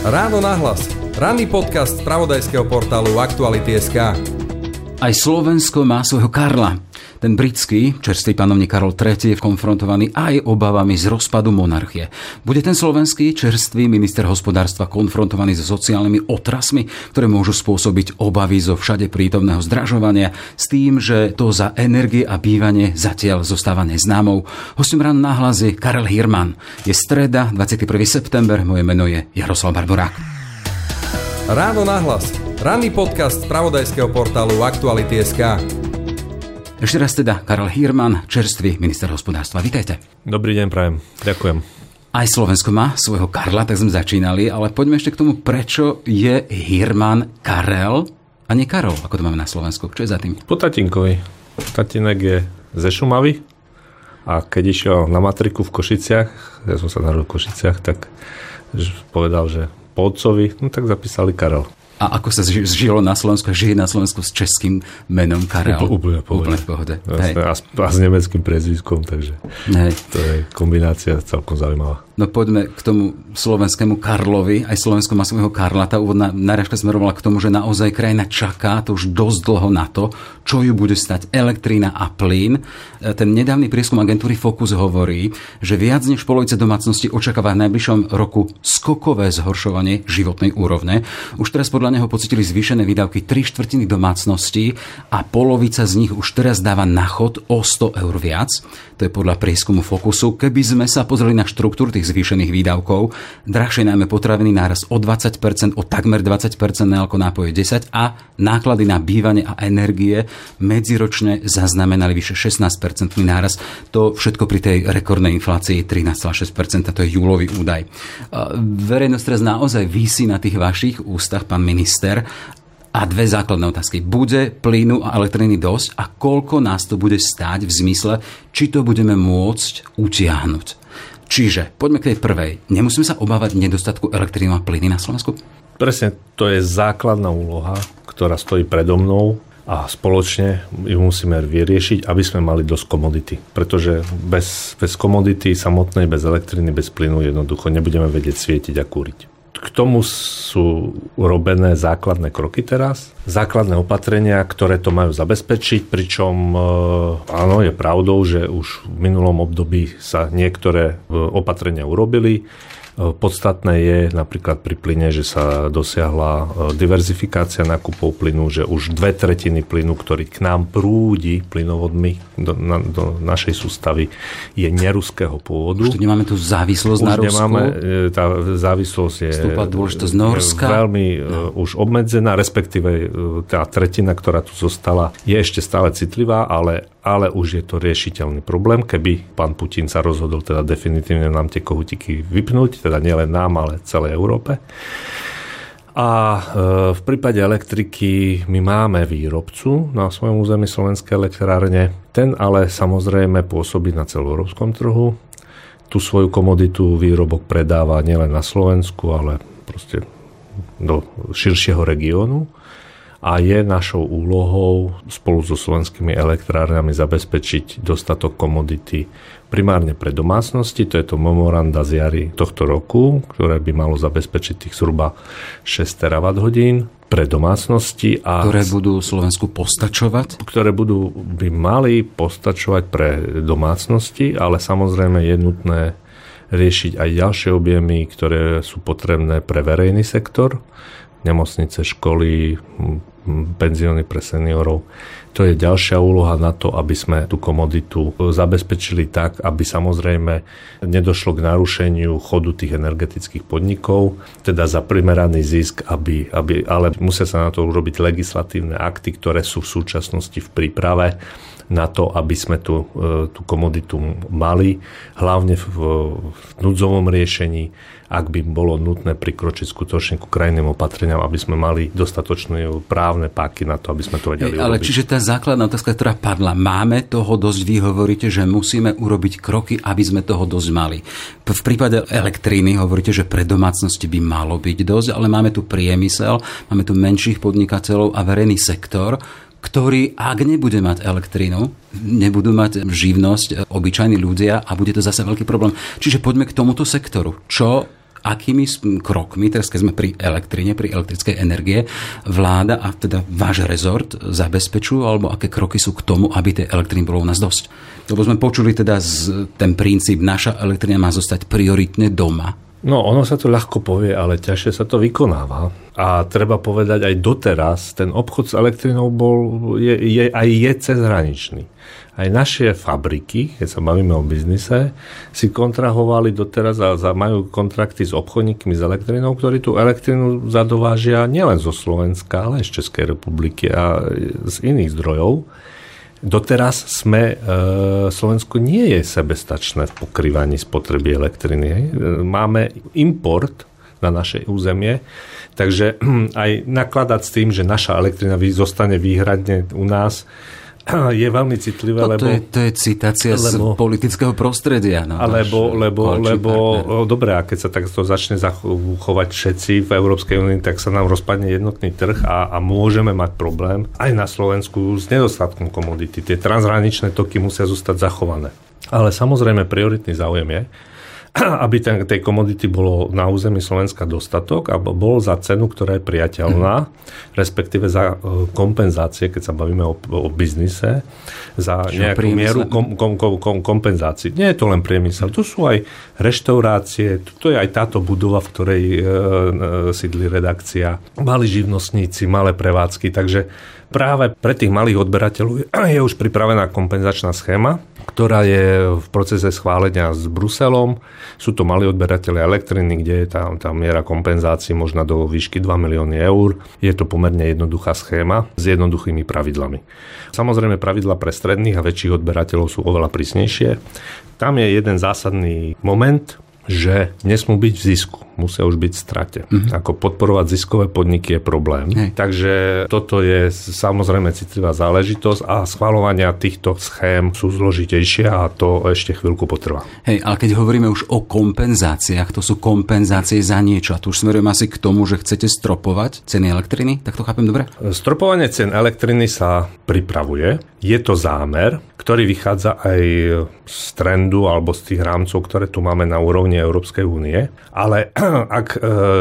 Ráno nahlas. Ranný podcast z pravodajského portálu Aktuality.sk. Aj Slovensko má svojho Karla. Ten britský, čerstvý panovník Karol III je konfrontovaný aj obavami z rozpadu monarchie. Bude ten slovenský čerstvý minister hospodárstva konfrontovaný so sociálnymi otrasmi, ktoré môžu spôsobiť obavy zo všade prítomného zdražovania s tým, že to za energie a bývanie zatiaľ zostáva neznámou. Hostom ráno náhlas je Karel Hirman. Je streda, 21. september, moje meno je Jaroslav Barborák. Ráno nahlas. Ranný podcast z pravodajského portálu Aktuality.sk. Ešte raz teda Karel Hirman, čerstvý minister hospodárstva. Vítajte. Dobrý deň, prajem. Ďakujem. Aj Slovensko má svojho Karla, tak sme začínali, ale poďme ešte k tomu, prečo je Hirman Karel a nie Karol, ako to máme na Slovensku. Čo je za tým? Po tatinkovi. Tatinek je ze Šumavy a keď išiel na matriku v Košiciach, ja som sa narodil v Košiciach, tak povedal, že po otcovi, no tak zapísali Karel. A ako sa žilo na Slovensku, žije na Slovensku s českým menom Karel. Úplne v pohode. Úplne v pohode. Jasne, a, a s nemeckým prezviskom, takže Hej. to je kombinácia celkom zaujímavá. No poďme k tomu slovenskému Karlovi. Aj Slovensko má svojho Karla. Tá úvodná náražka smerovala k tomu, že naozaj krajina čaká to už dosť dlho na to, čo ju bude stať elektrína a plyn. E, ten nedávny prieskum agentúry Focus hovorí, že viac než polovice domácnosti očakáva v najbližšom roku skokové zhoršovanie životnej úrovne. Už teraz podľa neho pocitili zvýšené výdavky 3 štvrtiny domácností a polovica z nich už teraz dáva na chod o 100 eur viac. To je podľa prieskumu Focusu. Keby sme sa pozreli na štruktúru tých zvýšených výdavkov. Drahšie najmä potraviny náraz o 20%, o takmer 20% na nápoje 10 a náklady na bývanie a energie medziročne zaznamenali vyše 16% náraz. To všetko pri tej rekordnej inflácii 13,6%, to je júlový údaj. Verejnosť teraz naozaj vysí na tých vašich ústach, pán minister, a dve základné otázky. Bude plynu a elektriny dosť a koľko nás to bude stáť v zmysle, či to budeme môcť utiahnuť? Čiže poďme k tej prvej. Nemusíme sa obávať nedostatku elektrínu a plyny na Slovensku? Presne, to je základná úloha, ktorá stojí predo mnou a spoločne ju musíme vyriešiť, aby sme mali dosť komodity. Pretože bez, bez komodity samotnej, bez elektriny, bez plynu jednoducho nebudeme vedieť svietiť a kúriť. K tomu sú urobené základné kroky teraz, základné opatrenia, ktoré to majú zabezpečiť, pričom e, áno, je pravdou, že už v minulom období sa niektoré e, opatrenia urobili. Podstatné je napríklad pri plyne, že sa dosiahla e, diverzifikácia nákupov plynu, že už dve tretiny plynu, ktorý k nám prúdi plynovodmi do, na, do našej sústavy, je neruského pôvodu. Už nemáme tu závislosť už na Rusku? nemáme, e, tá závislosť je dôležitosť Norska. veľmi no. už obmedzená, respektíve tá tretina, ktorá tu zostala, je ešte stále citlivá, ale ale už je to riešiteľný problém, keby pán Putin sa rozhodol teda definitívne nám tie kohutiky vypnúť, teda nielen nám, ale celej Európe. A e, v prípade elektriky my máme výrobcu na svojom území Slovenskej elektrárne. Ten ale samozrejme pôsobí na celoeurópskom trhu. Tu svoju komoditu výrobok predáva nielen na Slovensku, ale proste do širšieho regiónu a je našou úlohou spolu so slovenskými elektrárnami zabezpečiť dostatok komodity primárne pre domácnosti, to je to memoranda z jary tohto roku, ktoré by malo zabezpečiť tých zhruba 6 terawatt hodín pre domácnosti. A ktoré budú Slovensku postačovať? Ktoré budú, by mali postačovať pre domácnosti, ale samozrejme je nutné riešiť aj ďalšie objemy, ktoré sú potrebné pre verejný sektor nemocnice, školy, penzióny pre seniorov. To je ďalšia úloha na to, aby sme tú komoditu zabezpečili tak, aby samozrejme nedošlo k narušeniu chodu tých energetických podnikov, teda za primeraný zisk, aby, aby, ale musia sa na to urobiť legislatívne akty, ktoré sú v súčasnosti v príprave na to, aby sme tú, e, tú komoditu mali, hlavne v, v núdzovom riešení, ak by bolo nutné prikročiť skutočne ku krajným opatreniam, aby sme mali dostatočné právne páky na to, aby sme to vedeli Ale urobiť. čiže tá základná otázka, ktorá padla, máme toho dosť, vy hovoríte, že musíme urobiť kroky, aby sme toho dosť mali. V prípade elektríny hovoríte, že pre domácnosti by malo byť dosť, ale máme tu priemysel, máme tu menších podnikateľov a verejný sektor, ktorý, ak nebude mať elektrínu, nebudú mať živnosť obyčajní ľudia a bude to zase veľký problém. Čiže poďme k tomuto sektoru. Čo akými krokmi, teraz keď sme pri elektrine, pri elektrickej energie, vláda a teda váš rezort zabezpečujú, alebo aké kroky sú k tomu, aby tej elektriny bolo u nás dosť? Lebo sme počuli teda z, ten princíp, naša elektrina má zostať prioritne doma. No, ono sa to ľahko povie, ale ťažšie sa to vykonáva. A treba povedať, aj doteraz ten obchod s elektrinou bol, je, je, aj je cezhraničný aj naše fabriky, keď sa bavíme o biznise, si kontrahovali doteraz a majú kontrakty s obchodníkmi s elektrinou, ktorí tú elektrinu zadovážia nielen zo Slovenska, ale aj z Českej republiky a z iných zdrojov. Doteraz sme, e, Slovensko nie je sebestačné v pokrývaní spotreby elektriny. Máme import na naše územie, takže aj nakladať s tým, že naša elektrina zostane výhradne u nás, je veľmi citlivé, no, lebo... To je, to je citácia lebo, z politického prostredia. No, lebo, lebo, lebo dobre, a keď sa takto začne zachovať všetci v Európskej únii, tak sa nám rozpadne jednotný trh a, a môžeme mať problém aj na Slovensku s nedostatkom komodity. Tie transhraničné toky musia zostať zachované. Ale samozrejme prioritný záujem je, aby ten, tej komodity bolo na území Slovenska dostatok a bol za cenu, ktorá je priateľná, mm. respektíve za e, kompenzácie, keď sa bavíme o, o biznise, za Čo nejakú priemysel? mieru kom, kom, kom, kom, kompenzácií. Nie je to len priemysel, tu sú aj reštaurácie, to je aj táto budova, v ktorej e, e, sídli redakcia, mali živnostníci, malé prevádzky, takže práve pre tých malých odberateľov je už pripravená kompenzačná schéma, ktorá je v procese schválenia s Bruselom. Sú to malí odberateľe elektriny, kde je tá, tá miera kompenzácií možná do výšky 2 milióny eur. Je to pomerne jednoduchá schéma s jednoduchými pravidlami. Samozrejme pravidla pre stredných a väčších odberateľov sú oveľa prísnejšie. Tam je jeden zásadný moment, že nesmú byť v zisku, musia už byť v strate. Mm-hmm. Ako podporovať ziskové podniky je problém. Hej. Takže toto je samozrejme citlivá záležitosť a schvalovania týchto schém sú zložitejšie a to ešte chvíľku potrvá. Hej, ale keď hovoríme už o kompenzáciách, to sú kompenzácie za niečo a tu už smerujem asi k tomu, že chcete stropovať ceny elektriny, tak to chápem dobre? Stropovanie cen elektriny sa pripravuje. Je to zámer, ktorý vychádza aj z trendu alebo z tých rámcov, ktoré tu máme na úrovni Európskej únie. Ale ak e,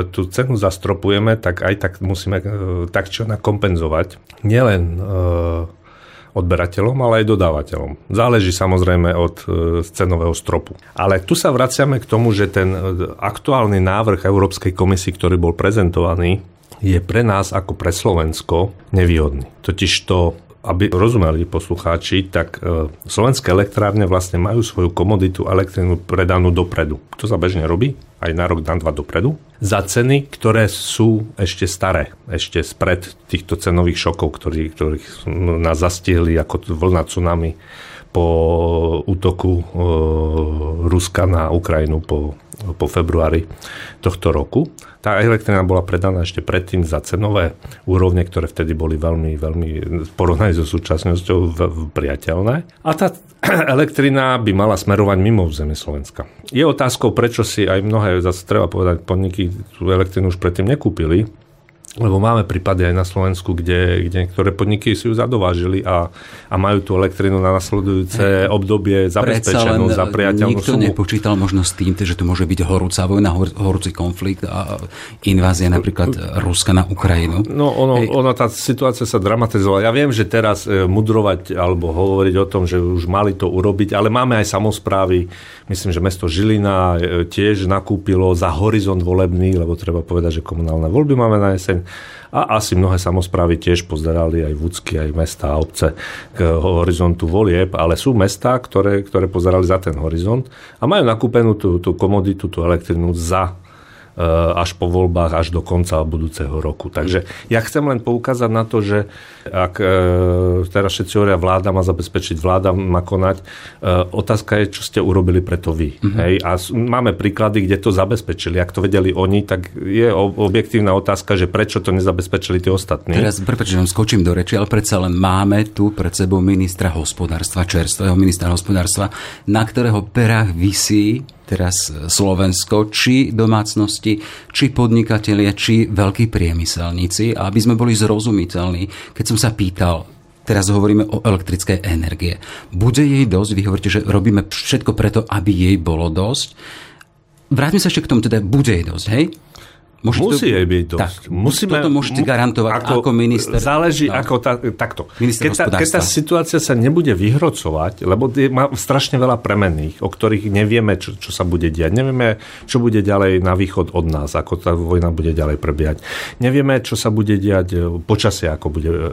tú cenu zastropujeme, tak aj tak musíme e, tak čo nakompenzovať nielen e, odberateľom, ale aj dodávateľom. Záleží samozrejme od cenového stropu. Ale tu sa vraciame k tomu, že ten aktuálny návrh Európskej komisie, ktorý bol prezentovaný, je pre nás ako pre Slovensko nevýhodný. Totiž to aby rozumeli poslucháči, tak e, slovenské elektrárne vlastne majú svoju komoditu elektrinu predanú dopredu. To sa bežne robí, aj na rok, na dva dopredu, za ceny, ktoré sú ešte staré, ešte spred týchto cenových šokov, ktorý, ktorých nás zastihli ako vlna tsunami po útoku e, Ruska na Ukrajinu po, po februári tohto roku. Tá elektrina bola predaná ešte predtým za cenové úrovne, ktoré vtedy boli veľmi, veľmi v porovnaní so súčasnosťou priateľné. A tá elektrina by mala smerovať mimo územie Slovenska. Je otázkou, prečo si aj mnohé, zase treba povedať, podniky tú elektrinu už predtým nekúpili, lebo máme prípady aj na Slovensku, kde, kde niektoré podniky si ju zadovážili a, a majú tú elektrinu na nasledujúce Hej. obdobie zabezpečenú za priateľnú nikto sumu. nepočítal možno s tým, že to môže byť horúca vojna, horúci konflikt a invázia napríklad Ruska na Ukrajinu. No ono, ono tá situácia sa dramatizovala. Ja viem, že teraz e, mudrovať alebo hovoriť o tom, že už mali to urobiť, ale máme aj samozprávy. Myslím, že mesto Žilina e, tiež nakúpilo za horizont volebný, lebo treba povedať, že komunálne voľby máme na jeseň a asi mnohé samozprávy tiež pozerali aj vúcky, aj mesta a obce k horizontu volieb, ale sú mesta, ktoré, ktoré pozerali za ten horizont a majú nakúpenú tú, tú komoditu, tú elektrinu za až po voľbách, až do konca budúceho roku. Takže ja chcem len poukázať na to, že ak eh, teraz všetci hovoria, vláda má zabezpečiť, vláda má konať, eh, otázka je, čo ste urobili preto vy. Mm-hmm. Hej? A máme príklady, kde to zabezpečili. Ak to vedeli oni, tak je objektívna otázka, že prečo to nezabezpečili tí ostatní. Teraz, prepáč, že skočím do reči, ale predsa len máme tu pred sebou ministra hospodárstva, čerstvého ministra hospodárstva, na ktorého perách vysí teraz Slovensko, či domácnosti, či podnikatelia, či veľkí priemyselníci, aby sme boli zrozumiteľní. Keď som sa pýtal, teraz hovoríme o elektrickej energie. Bude jej dosť? Vy hovoríte, že robíme všetko preto, aby jej bolo dosť. vráťme sa ešte k tomu, teda bude jej dosť, hej? Môže Musí jej byť dosť. Tak, Musíme, toto môžete garantovať ako, ako minister. Záleží no. ako ta, takto. Keď tá, keď tá situácia sa nebude vyhrocovať, lebo je, má strašne veľa premenných, o ktorých nevieme, čo, čo sa bude diať. Nevieme, čo bude ďalej na východ od nás, ako tá vojna bude ďalej prebiehať. Nevieme, čo sa bude diať e, počasie, ako bude. E,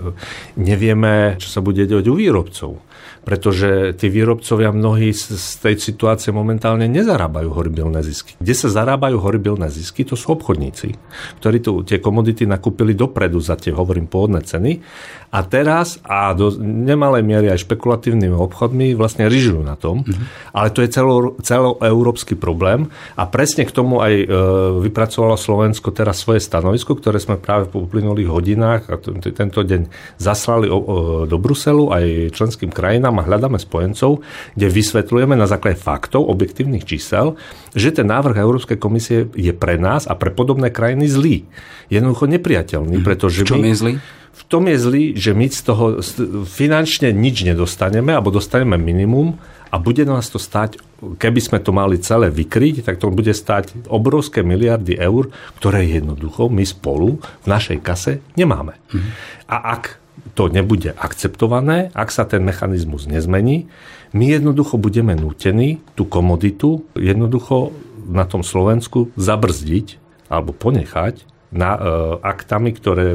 nevieme, čo sa bude diať u výrobcov pretože tí výrobcovia mnohí z tej situácie momentálne nezarábajú horibilné zisky. Kde sa zarábajú horibilné zisky, to sú obchodníci, ktorí tu tie komodity nakúpili dopredu za tie, hovorím, pôvodné ceny. A teraz a do nemalej miery aj špekulatívnymi obchodmi vlastne ryžujú na tom, mm-hmm. ale to je celo, celoeurópsky problém. A presne k tomu aj e, vypracovalo Slovensko teraz svoje stanovisko, ktoré sme práve po uplynulých hodinách a tento deň zaslali o, o, do Bruselu aj členským krajinám a hľadáme spojencov, kde vysvetľujeme na základe faktov, objektívnych čísel, že ten návrh Európskej komisie je pre nás a pre podobné krajiny zlý. Jednoducho nepriateľný, mm-hmm. pretože v čom my, je zlý? v tom je zlý, že my z toho finančne nič nedostaneme, alebo dostaneme minimum a bude nás to stať, keby sme to mali celé vykryť, tak to bude stať obrovské miliardy eur, ktoré jednoducho my spolu v našej kase nemáme. Mm-hmm. A ak to nebude akceptované, ak sa ten mechanizmus nezmení, my jednoducho budeme nútení tú komoditu jednoducho na tom Slovensku zabrzdiť alebo ponechať na, e, aktami, ktoré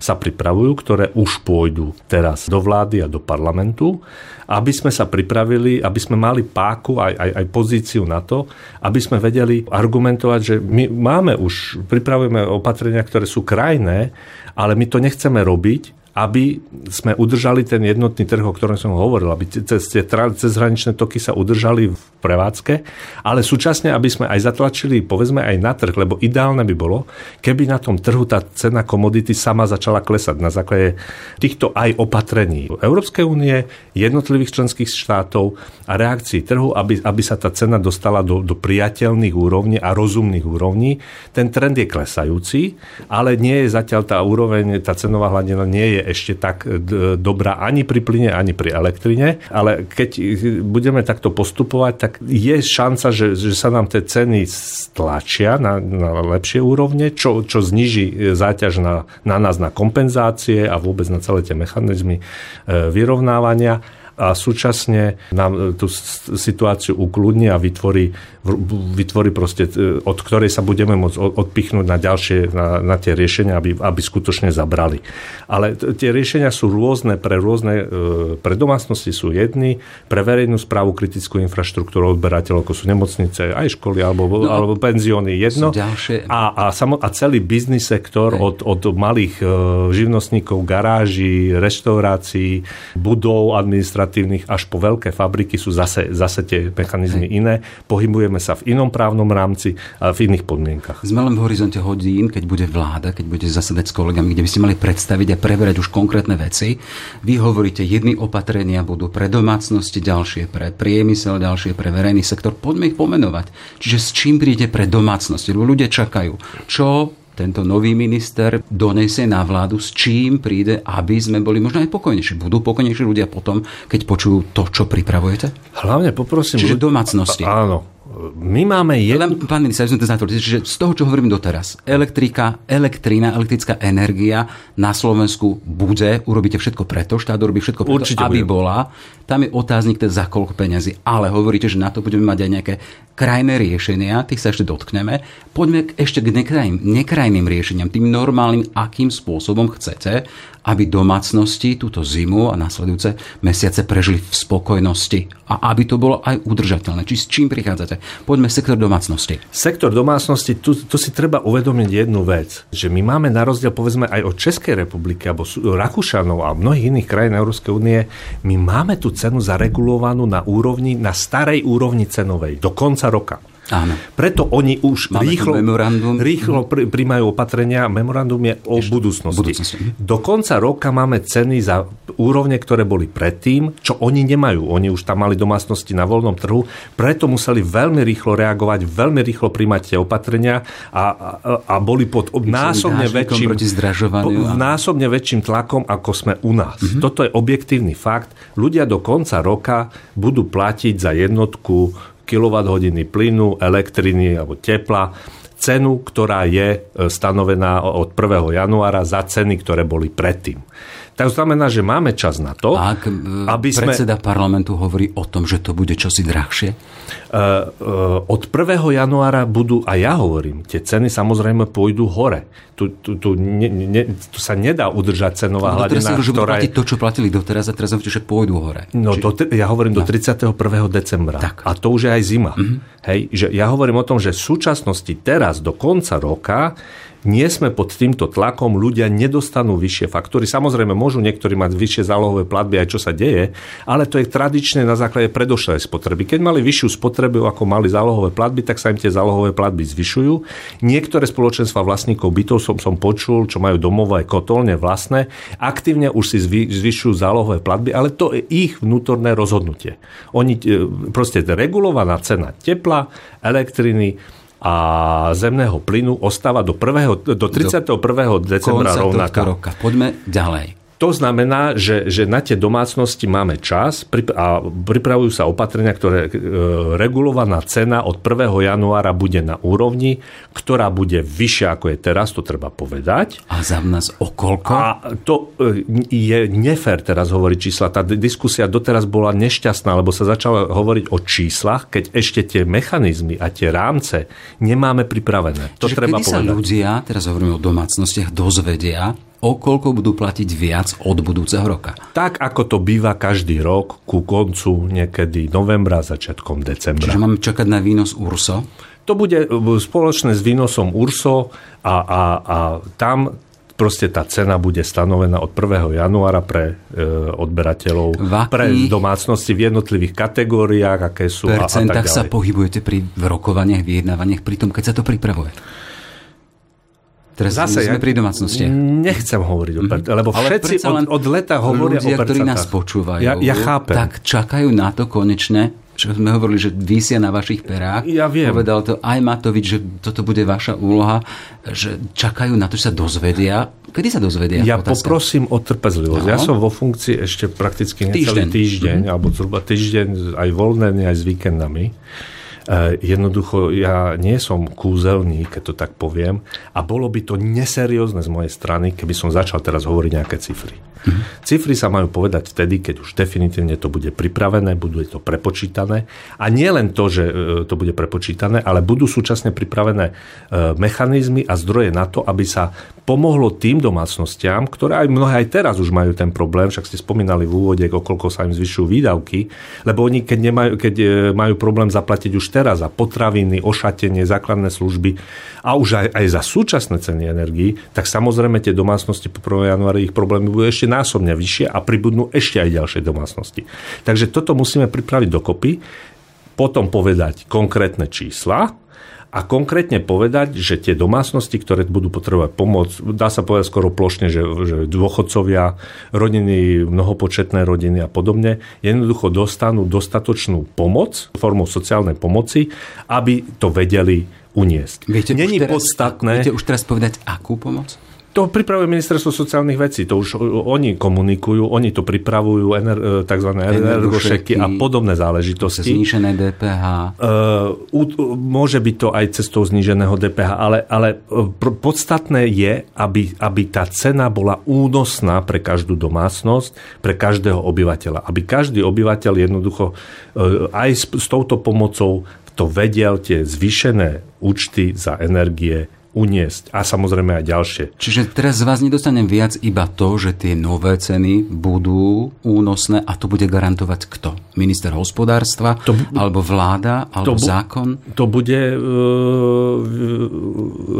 sa pripravujú, ktoré už pôjdu teraz do vlády a do parlamentu, aby sme sa pripravili, aby sme mali páku aj, aj, aj pozíciu na to, aby sme vedeli argumentovať, že my máme už, pripravujeme opatrenia, ktoré sú krajné, ale my to nechceme robiť, aby sme udržali ten jednotný trh, o ktorom som hovoril, aby cez tie cezhraničné toky sa udržali v prevádzke, ale súčasne, aby sme aj zatlačili, povedzme, aj na trh, lebo ideálne by bolo, keby na tom trhu tá cena komodity sama začala klesať na základe týchto aj opatrení Európskej únie, jednotlivých členských štátov a reakcií trhu, aby, aby sa tá cena dostala do, do priateľných úrovní a rozumných úrovní. Ten trend je klesajúci, ale nie je zatiaľ tá úroveň, tá cenová hladina nie je ešte tak e, dobrá ani pri plyne, ani pri elektrine, ale keď budeme takto postupovať, tak je šanca, že, že sa nám tie ceny stlačia na, na lepšie úrovne, čo, čo zniží záťaž na, na nás na kompenzácie a vôbec na celé tie mechanizmy e, vyrovnávania a súčasne nám tú situáciu ukludní a vytvorí, vytvorí proste, e, od ktorej sa budeme môcť odpichnúť na ďalšie, na, na tie riešenia, aby, aby skutočne zabrali. Ale tie riešenia sú rôzne pre rôzne, e, pre domácnosti sú jedny, pre verejnú správu, kritickú infraštruktúru odberateľov, ako sú nemocnice, aj školy alebo, no, alebo penzióny, jedno. Ďalšie... A, a, samo, a celý biznis sektor od, od malých e, živnostníkov, garáží, reštaurácií, budov, administratívnych administratívnych až po veľké fabriky sú zase, zase tie mechanizmy iné. Pohybujeme sa v inom právnom rámci a v iných podmienkach. Sme len v horizonte hodín, keď bude vláda, keď budete zasedať s kolegami, kde by ste mali predstaviť a preberať už konkrétne veci. Vy hovoríte, jedny opatrenia budú pre domácnosti, ďalšie pre priemysel, ďalšie pre verejný sektor. Poďme ich pomenovať. Čiže s čím príde pre domácnosti? Ľudia čakajú. Čo tento nový minister donesie na vládu, s čím príde, aby sme boli možno aj pokojnejší. Budú pokojnejší ľudia potom, keď počujú to, čo pripravujete? Hlavne poprosím... Čiže domácnosti. Áno, my máme jednu... Pán minister, som to zatvoril, že z toho, čo hovorím doteraz, elektrika, elektrína, elektrická energia na Slovensku bude, urobíte všetko preto, štát urobí všetko preto, Určite aby budem. bola. Tam je otáznik teda za koľko peňazí, ale hovoríte, že na to budeme mať aj nejaké krajné riešenia, tých sa ešte dotkneme. Poďme ešte k nekrajným, nekrajným riešeniam, tým normálnym, akým spôsobom chcete, aby domácnosti túto zimu a následujúce mesiace prežili v spokojnosti a aby to bolo aj udržateľné. Či s čím prichádzate? Poďme sektor domácnosti. Sektor domácnosti, tu, tu si treba uvedomiť jednu vec, že my máme na rozdiel povedzme aj od Českej republiky alebo Rakúšanov a mnohých iných krajín Európskej únie, my máme tú cenu zaregulovanú na úrovni, na starej úrovni cenovej do konca roka. Áno. Preto oni už Máme rýchlo, rýchlo pr- príjmajú opatrenia. Memorandum je o Ešte, budúcnosti. budúcnosti. Do konca roka máme ceny za úrovne, ktoré boli predtým, čo oni nemajú. Oni už tam mali domácnosti na voľnom trhu, preto museli veľmi rýchlo reagovať, veľmi rýchlo príjmať tie opatrenia a, a, a boli pod násobne väčším, po, násobne väčším tlakom, ako sme u nás. Mm-hmm. Toto je objektívny fakt. Ľudia do konca roka budú platiť za jednotku kWh plynu, elektriny alebo tepla cenu, ktorá je e, stanovená od 1. januára za ceny, ktoré boli predtým. To znamená, že máme čas na to, Ak e, aby predseda sme... parlamentu hovorí o tom, že to bude čosi drahšie? Od 1. januára budú, a ja hovorím, tie ceny samozrejme pôjdu hore. Tu, tu, tu, ne, ne, tu sa nedá udržať cenová no, hladina, si, ktorá je... to, čo platili doteraz a teraz hovoríte, že pôjdu hore. No, Či... do, ja hovorím no. do 31. decembra. Tak. A to už je aj zima. Mm-hmm. Hej, že ja hovorím o tom, že v súčasnosti teraz do konca roka nie sme pod týmto tlakom, ľudia nedostanú vyššie faktory. Samozrejme, môžu niektorí mať vyššie zálohové platby, aj čo sa deje, ale to je tradičné na základe predošlej spotreby. Keď mali vyššiu spotrebu, ako mali zálohové platby, tak sa im tie zálohové platby zvyšujú. Niektoré spoločenstva vlastníkov bytov som, som počul, čo majú domové kotolne vlastné, aktívne už si zvy, zvyšujú zálohové platby, ale to je ich vnútorné rozhodnutie. Oni e, proste regulovaná cena tepla, elektriny, a zemného plynu ostáva do, 1. do 31. Do decembra rovnaká. Roka. Poďme ďalej. To znamená, že, že na tie domácnosti máme čas a pripravujú sa opatrenia, ktoré e, regulovaná cena od 1. januára bude na úrovni, ktorá bude vyššia ako je teraz, to treba povedať. A za nás o koľko? A to e, je nefér teraz hovoriť čísla. Tá diskusia doteraz bola nešťastná, lebo sa začala hovoriť o číslach, keď ešte tie mechanizmy a tie rámce nemáme pripravené. To Čiže treba kedy povedať. sa ľudia, teraz hovoríme o domácnostiach, dozvedia, o koľko budú platiť viac od budúceho roka. Tak, ako to býva každý rok, ku koncu niekedy novembra, začiatkom decembra. Čiže máme čakať na výnos URSO? To bude e, spoločné s výnosom URSO a, a, a tam proste tá cena bude stanovená od 1. januára pre e, odberateľov, Vaký, pre domácnosti v jednotlivých kategóriách, aké sú a, a tak ďalej. sa pohybujete pri rokovaniach, vyjednávaniach, pri tom, keď sa to pripravuje? Teraz Zase sme ja pri domácnosti. Nechcem hovoriť o percentách, lebo Ale všetci od, od leta hovoria ľudia, o ktorí nás počúvajú, ja, ja chápem. tak čakajú na to konečne, čo sme hovorili, že vysia na vašich perách. Ja viem. Povedal to aj Matovič, že toto bude vaša úloha, že čakajú na to, že sa dozvedia. Kedy sa dozvedia? Ja otázka? poprosím o trpezlivosť. No. Ja som vo funkcii ešte prakticky necelý týždeň, týždeň mm-hmm. alebo zhruba týždeň aj voľný, aj s víkendami. Eh, jednoducho, ja nie som kúzelník, keď to tak poviem, a bolo by to neseriózne z mojej strany, keby som začal teraz hovoriť nejaké cifry. Mm-hmm. Cifry sa majú povedať vtedy, keď už definitívne to bude pripravené, budú to prepočítané. A nie len to, že eh, to bude prepočítané, ale budú súčasne pripravené eh, mechanizmy a zdroje na to, aby sa pomohlo tým domácnostiam, ktoré aj mnohé aj teraz už majú ten problém, však ste spomínali v úvode, koľko sa im zvyšujú výdavky, lebo oni keď, nemajú, keď majú problém zaplatiť už teraz za potraviny, ošatenie, základné služby a už aj, aj za súčasné ceny energií, tak samozrejme tie domácnosti po 1. januári ich problémy budú ešte násobne vyššie a pribudnú ešte aj ďalšie domácnosti. Takže toto musíme pripraviť dokopy, potom povedať konkrétne čísla, a konkrétne povedať, že tie domácnosti, ktoré budú potrebovať pomoc, dá sa povedať skoro plošne, že, že dôchodcovia, rodiny, mnohopočetné rodiny a podobne, jednoducho dostanú dostatočnú pomoc formou sociálnej pomoci, aby to vedeli uniesť. Viete Není už teraz, podstatné... Viete už teraz povedať, akú pomoc? To pripravuje ministerstvo sociálnych vecí, to už oni komunikujú, oni to pripravujú, ener, e, tzv. energošeky a podobné záležitosti. Znížené DPH. Uh, môže byť to aj cestou zníženého DPH, ale, ale e, podstatné je, aby, aby tá cena bola únosná pre každú domácnosť, pre každého obyvateľa. Aby každý obyvateľ jednoducho uh, aj s, s touto pomocou to vedel tie zvýšené účty za energie uniesť a samozrejme aj ďalšie. Čiže teraz z vás nedostanem viac iba to, že tie nové ceny budú únosné a to bude garantovať kto? Minister hospodárstva, to, alebo vláda, alebo to, zákon? To bude uh,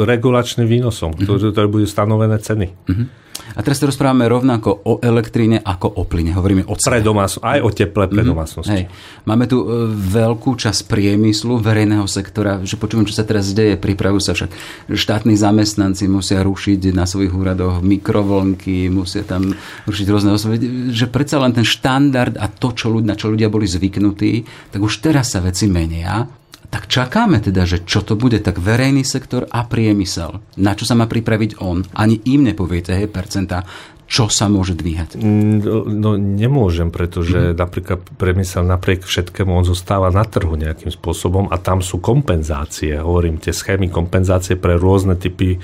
regulačným výnosom, mm-hmm. ktoré, ktoré bude stanovené ceny. Mm-hmm. A teraz sa rozprávame rovnako o elektríne ako o plyne. Hovoríme o cene. Pre domás, aj o teple pre mm-hmm. domácnosti. Hej. Máme tu e, veľkú časť priemyslu, verejného sektora, že počúvam, čo sa teraz deje, pripravujú sa však štátni zamestnanci, musia rušiť na svojich úradoch mikrovlnky, musia tam rušiť rôzne osoby, že predsa len ten štandard a to, čo ľudia, na čo ľudia boli zvyknutí, tak už teraz sa veci menia tak čakáme teda, že čo to bude, tak verejný sektor a priemysel. Na čo sa má pripraviť on? Ani im nepoviete, hej, percenta. čo sa môže dvíhať? No, no nemôžem, pretože mm. napríklad priemysel napriek všetkému on zostáva na trhu nejakým spôsobom a tam sú kompenzácie. Hovorím, tie schémy kompenzácie pre rôzne typy e,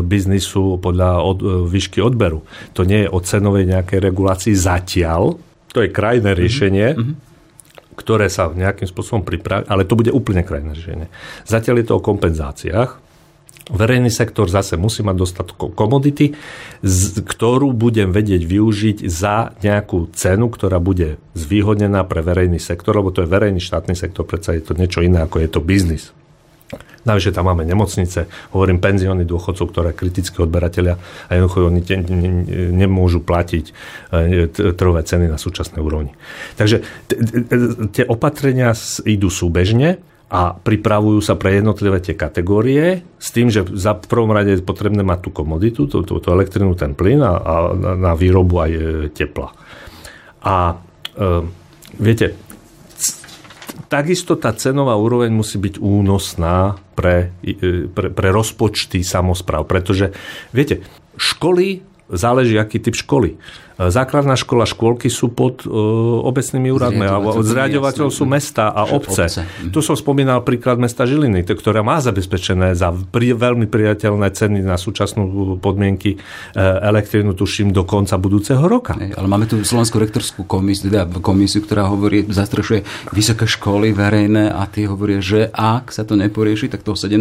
biznisu podľa od, e, výšky odberu. To nie je o cenovej nejakej regulácii zatiaľ, to je krajné mhm. riešenie, mm. Ktoré sa nejakým spôsobom pripraví, ale to bude úplne krajné riešenie. Zatiaľ je to o kompenzáciách, Verejný sektor zase musí mať dostatok komodity, ktorú budem vedieť využiť za nejakú cenu, ktorá bude zvýhodnená pre verejný sektor, lebo to je verejný štátny sektor, predsa je to niečo iné, ako je to biznis. Navyše tam máme nemocnice, hovorím penzióny dôchodcov, ktoré kritické odberatelia a jednoducho oni te, ne, nemôžu platiť e, trhové ceny na súčasnej úrovni. Takže tie opatrenia idú súbežne, a pripravujú sa pre jednotlivé tie kategórie s tým, že za prvom rade je potrebné mať tú komoditu, tú, tú, tú elektrinu, ten plyn a, a na výrobu aj e, tepla. A e, viete, takisto tá cenová úroveň musí byť únosná pre, e, pre, pre rozpočty samozpráv, pretože viete, školy záleží, aký typ školy. Základná škola, škôlky sú pod uh, obecnými úradmi, alebo zriadovateľ sú mesta a obce. obce. Tu som spomínal príklad mesta Žiliny, ktorá má zabezpečené za pri, veľmi priateľné ceny na súčasnú podmienky uh, elektrínu, tuším, do konca budúceho roka. Ej, ale máme tu Slovenskú rektorskú komisiu, teda komisiu, ktorá hovorí, zastrešuje vysoké školy verejné a tie hovoria, že ak sa to neporieši, tak toho 17.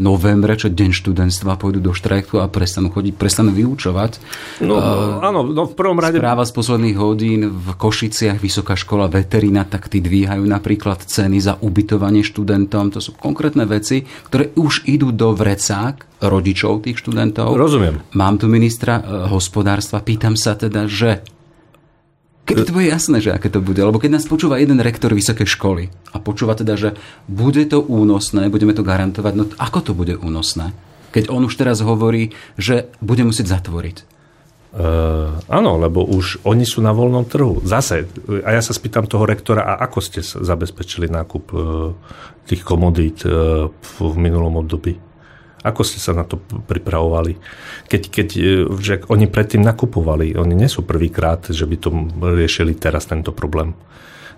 novembra, čo deň študentstva, pôjdu do štrajku a prestanú chodiť, prestanú vyučovať. No, uh, áno, no v prvom rade... Správa z posledných hodín v Košiciach, Vysoká škola veterina, tak tí dvíhajú napríklad ceny za ubytovanie študentom. To sú konkrétne veci, ktoré už idú do vrecák rodičov tých študentov. Rozumiem. Mám tu ministra e, hospodárstva, pýtam sa teda, že Keby to bude jasné, že aké to bude, lebo keď nás počúva jeden rektor vysokej školy a počúva teda, že bude to únosné, budeme to garantovať, no ako to bude únosné? Keď on už teraz hovorí, že bude musieť zatvoriť. Uh, áno, lebo už oni sú na voľnom trhu. Zase, a ja sa spýtam toho rektora, a ako ste zabezpečili nákup uh, tých komodít uh, v, v minulom období? Ako ste sa na to pripravovali? Keď, keď že oni predtým nakupovali, oni nie sú prvýkrát, že by to riešili teraz tento problém.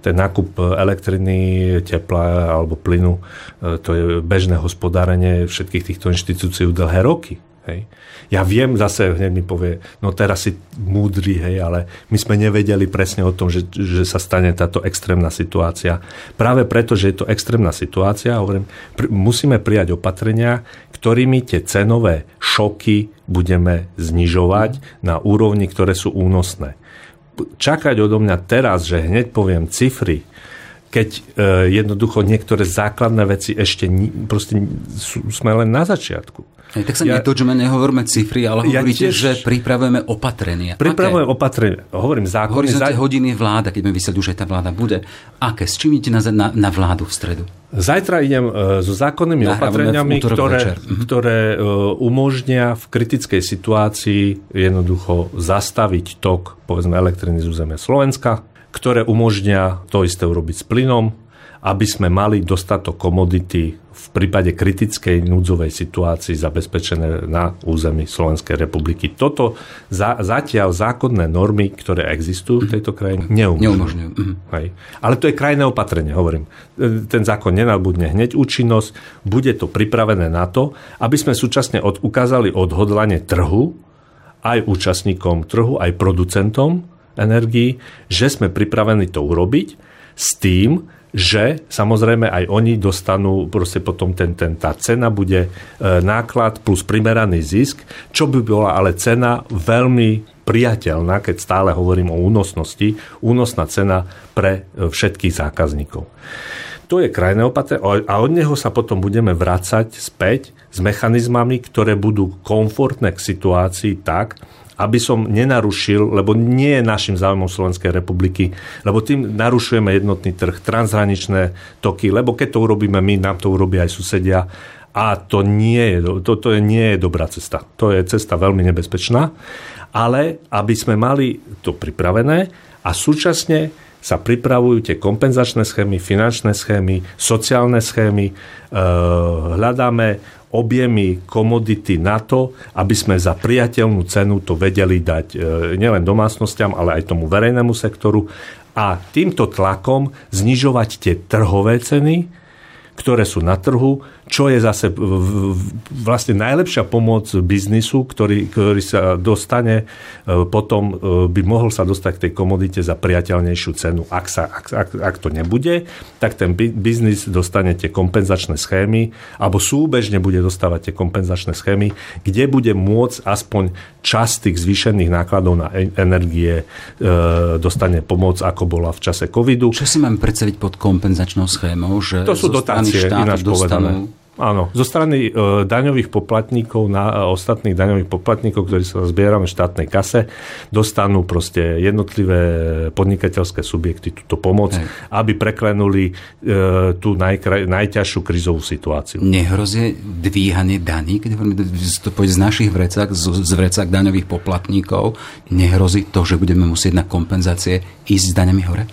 Ten nákup elektriny, tepla alebo plynu, to je bežné hospodárenie všetkých týchto inštitúcií dlhé roky. Hej. Ja viem, zase hneď mi povie, no teraz si múdry, hej, ale my sme nevedeli presne o tom, že, že sa stane táto extrémna situácia. Práve preto, že je to extrémna situácia, hovorím, pr- musíme prijať opatrenia, ktorými tie cenové šoky budeme znižovať na úrovni, ktoré sú únosné. Čakať odo mňa teraz, že hneď poviem cifry, keď e, jednoducho niektoré základné veci ešte ni, proste sú, sme len na začiatku. Aj, tak sa ja, netočme, nehovoríme cifry, ale ja hovoríte, tiež, že pripravujeme opatrenia. Pripravujeme Aké? opatrenia. Hovorím zákony. Horizonte za... hodiny vláda, keď sme vysvetli, že tá vláda bude. Aké? S čím idete na, na, na vládu v stredu? Zajtra idem uh, so zákonnými Nahrávame opatreniami, ktoré, uh-huh. ktoré uh, umožnia v kritickej situácii jednoducho zastaviť tok povedzme elektriny z územia Slovenska, ktoré umožnia to isté urobiť s plynom, aby sme mali dostatok komodity v prípade kritickej núdzovej situácii zabezpečené na území Slovenskej republiky. Toto za, zatiaľ zákonné normy, ktoré existujú v tejto krajine, neumožňujú. Mhm. Hej. Ale to je krajné opatrenie, hovorím. Ten zákon nenabudne hneď účinnosť, bude to pripravené na to, aby sme súčasne od, ukázali odhodlanie trhu, aj účastníkom trhu, aj producentom energií, že sme pripravení to urobiť s tým, že samozrejme aj oni dostanú proste potom ten, ten, tá cena bude e, náklad plus primeraný zisk, čo by bola ale cena veľmi priateľná, keď stále hovorím o únosnosti, únosná cena pre e, všetkých zákazníkov. To je krajné opatrenie a od neho sa potom budeme vrácať späť s mechanizmami, ktoré budú komfortné k situácii tak, aby som nenarušil, lebo nie je našim záujmom Slovenskej republiky, lebo tým narušujeme jednotný trh, transhraničné toky, lebo keď to urobíme my, nám to urobia aj susedia a to nie je, to, to nie je dobrá cesta. To je cesta veľmi nebezpečná, ale aby sme mali to pripravené a súčasne sa pripravujú tie kompenzačné schémy, finančné schémy, sociálne schémy. E, hľadáme objemy komodity na to, aby sme za priateľnú cenu to vedeli dať e, nielen domácnostiam, ale aj tomu verejnému sektoru. A týmto tlakom znižovať tie trhové ceny, ktoré sú na trhu, čo je zase vlastne najlepšia pomoc biznisu, ktorý, ktorý sa dostane, e, potom e, by mohol sa dostať k tej komodite za priateľnejšiu cenu. Ak, sa, ak, ak, ak to nebude, tak ten biznis dostane tie kompenzačné schémy, alebo súbežne bude dostávať tie kompenzačné schémy, kde bude môcť aspoň čas tých zvýšených nákladov na e, energie dostane pomoc, ako bola v čase covidu. Čo si mám predstaviť pod kompenzačnou schémou? Že to sú dotácie, ináč povedané Áno, zo strany e, daňových poplatníkov na e, ostatných daňových poplatníkov, ktorí sa zbierame v štátnej kase, dostanú proste jednotlivé podnikateľské subjekty túto pomoc, Hej. aby preklenuli e, tú najkraj, najťažšiu krizovú situáciu. Nehrozí dvíhanie daní, keď hovoríme, to z našich vrecák, z, z vrecák daňových poplatníkov, nehrozí to, že budeme musieť na kompenzácie ísť s daňami hore?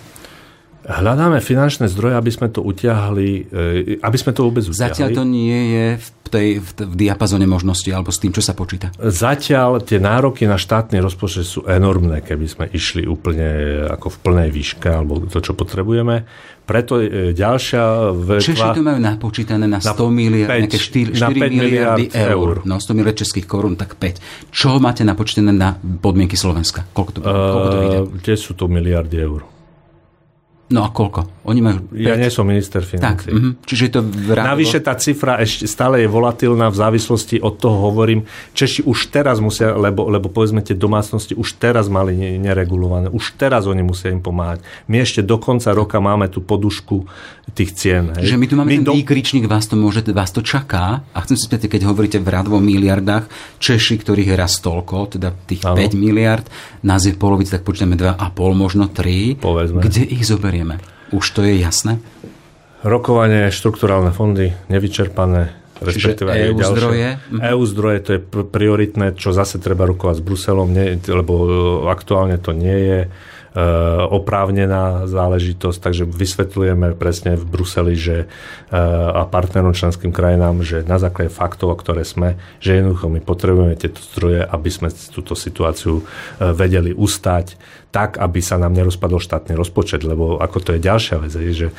Hľadáme finančné zdroje, aby sme to utiahli, e, aby sme to vôbec utiahli. Zatiaľ to nie je v, tej, v, v diapazone možnosti alebo s tým, čo sa počíta. Zatiaľ tie nároky na štátny rozpočet sú enormné, keby sme išli úplne ako v plnej výške alebo to, čo potrebujeme. Preto e, ďalšia vetva... Češi to majú napočítané na 100 na miliard, 5, nejaké 4, 4 miliardy miliard eur. eur. No 100 miliard českých korún, tak 5. Čo máte napočítané na podmienky Slovenska? Koľko to, koľko to vyjde? Uh, tie sú to miliardy eur. No a koľko? Oni majú 5. Ja nie som minister financí. Tak, uh-huh. čiže to vrátilo... Navyše tá cifra ešte stále je volatilná v závislosti od toho hovorím. Češi už teraz musia, lebo, lebo povedzme tie domácnosti už teraz mali neregulované. Už teraz oni musia im pomáhať. My ešte do konca roka máme tú podušku tých cien. Hej. Čiže my tu máme my ten do... výkričník, vás to, môže, vás to čaká. A chcem si spýtať, keď hovoríte v rádovo miliardách, Češi, ktorých je raz toľko, teda tých ano. 5 miliard, nás je polovic, tak počítame 2,5, možno 3. Povedzme. Kde ich zoberieme? Už to je jasné? Rokovanie, štrukturálne fondy nevyčerpané, respektíve Čiže EU zdroje? EU zdroje, to je prioritné, čo zase treba rokovať s Bruselom, nie, lebo e, aktuálne to nie je e, oprávnená záležitosť, takže vysvetľujeme presne v Bruseli že, e, a partnerom členským krajinám, že na základe faktov, o ktoré sme, že jednoducho my potrebujeme tieto zdroje, aby sme túto situáciu vedeli ustať tak, aby sa nám nerozpadol štátny rozpočet, lebo ako to je ďalšia vec, že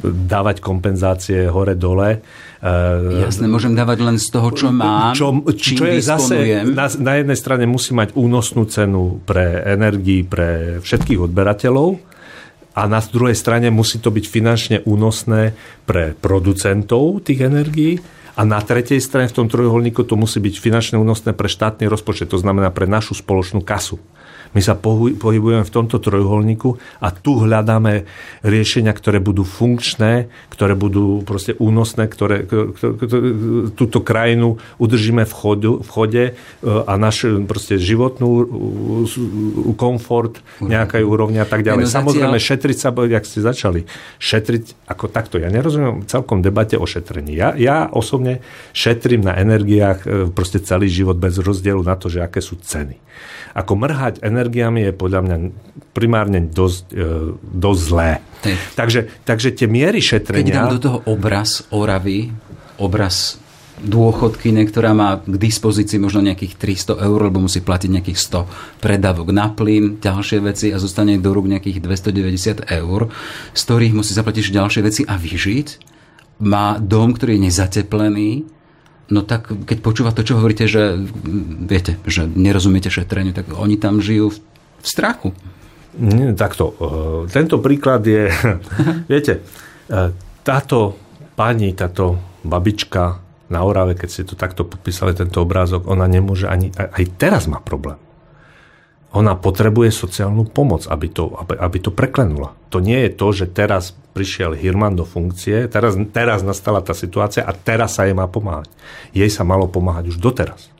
dávať kompenzácie hore-dole. E, Jasne, môžem dávať len z toho, čo mám, čo, čo je zase, na, na jednej strane musí mať únosnú cenu pre energii, pre všetkých odberateľov, a na druhej strane musí to byť finančne únosné pre producentov tých energií a na tretej strane v tom trojuholníku to musí byť finančne únosné pre štátny rozpočet, to znamená pre našu spoločnú kasu. My sa pohybujeme v tomto trojuholníku a tu hľadáme riešenia, ktoré budú funkčné, ktoré budú proste únosné, ktoré, túto krajinu udržíme v, chodu, v chode e, a náš proste životnú komfort nejakej úrovni a tak ďalej. No, Samozrejme, šetriť sa, jak ste začali, šetriť ako takto. Ja nerozumiem celkom debate o šetrení. Ja, ja osobne šetrím na energiách e, proste celý život bez rozdielu na to, že aké sú ceny. Ako mrhať energiami je podľa mňa primárne dosť, e, dosť zlé. Tej. Takže, takže tie miery šetrenia... Keď dám do toho obraz Oravy, obraz dôchodkyne, ktorá má k dispozícii možno nejakých 300 eur, lebo musí platiť nejakých 100 predávok na plyn, ďalšie veci a zostane do rúk nejakých 290 eur, z ktorých musí zaplatiť ďalšie veci a vyžiť. Má dom, ktorý je nezateplený, No tak keď počúva to, čo hovoríte, že viete, že nerozumiete šetreniu, tak oni tam žijú v, strachu. Takto. E, tento príklad je, viete, e, táto pani, táto babička na Orave, keď ste to takto podpísali, tento obrázok, ona nemôže ani, aj teraz má problém. Ona potrebuje sociálnu pomoc, aby to, aby, aby to preklenula. To nie je to, že teraz prišiel Hirman do funkcie, teraz, teraz nastala tá situácia a teraz sa jej má pomáhať. Jej sa malo pomáhať už doteraz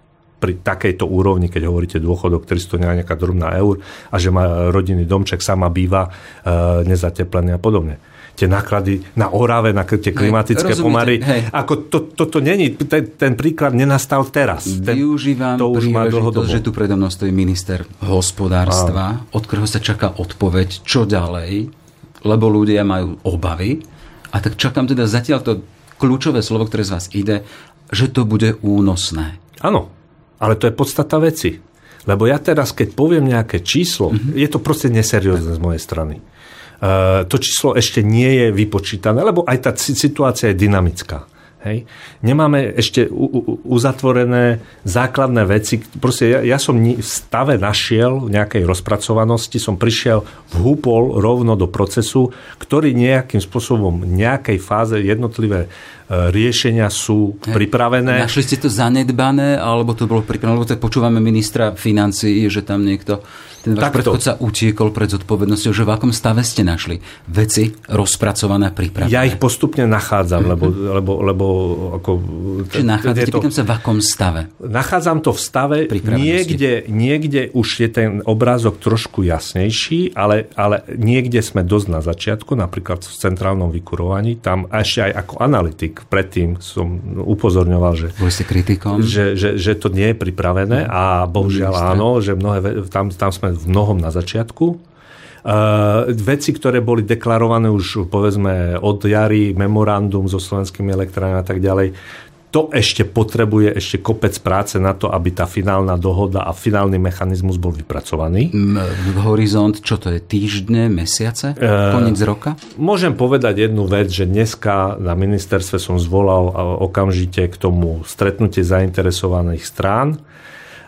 pri takejto úrovni, keď hovoríte dôchodok 300 nejaká drobná eur a že má rodinný domček, sama býva, e, nezateplený a podobne tie náklady na Orave, na tie klimatické hej, pomary. Hej. Ako to, toto není, ten, ten príklad nenastal teraz. Ten, Využívam to už má dlhodobo. že tu predo mnou stojí minister hospodárstva, Áno. od ktorého sa čaká odpoveď, čo ďalej, lebo ľudia majú obavy. A tak čakám teda zatiaľ to kľúčové slovo, ktoré z vás ide, že to bude únosné. Áno, ale to je podstata veci. Lebo ja teraz, keď poviem nejaké číslo, mm-hmm. je to proste neseriózne z mojej strany. Uh, to číslo ešte nie je vypočítané, lebo aj tá situácia je dynamická. Hej. Nemáme ešte uzatvorené základné veci. Proste ja, ja som v stave našiel v nejakej rozpracovanosti, som prišiel, vhúpol rovno do procesu, ktorý nejakým spôsobom v nejakej fáze jednotlivé e, riešenia sú Hej. pripravené. Našli ste to zanedbané, alebo to bolo pripravené? Lebo tak počúvame ministra financií, že tam niekto ten váš predchodca utiekol pred zodpovednosťou, že v akom stave ste našli veci rozpracované, pripravené? Ja ich postupne nachádzam, lebo, mm-hmm. lebo, lebo ako... Čiže nachádzate, to, pýtam sa, v akom stave? Nachádzam to v stave, niekde, niekde už je ten obrázok trošku jasnejší, ale, ale niekde sme dosť na začiatku, napríklad v centrálnom vykurovaní, tam ešte aj ako analytik predtým som upozorňoval, že, Boli ste kritikom? Že, že, že to nie je pripravené a bohužiaľ áno, že mnohé, tam, tam sme v mnohom na začiatku. Uh, veci, ktoré boli deklarované už povedzme od jary, memorandum so slovenskými elektrármi a tak ďalej, to ešte potrebuje ešte kopec práce na to, aby tá finálna dohoda a finálny mechanizmus bol vypracovaný. Horizont, čo to je, týždne, mesiace, uh, koniec roka? Môžem povedať jednu vec, že dneska na ministerstve som zvolal okamžite k tomu stretnutie zainteresovaných strán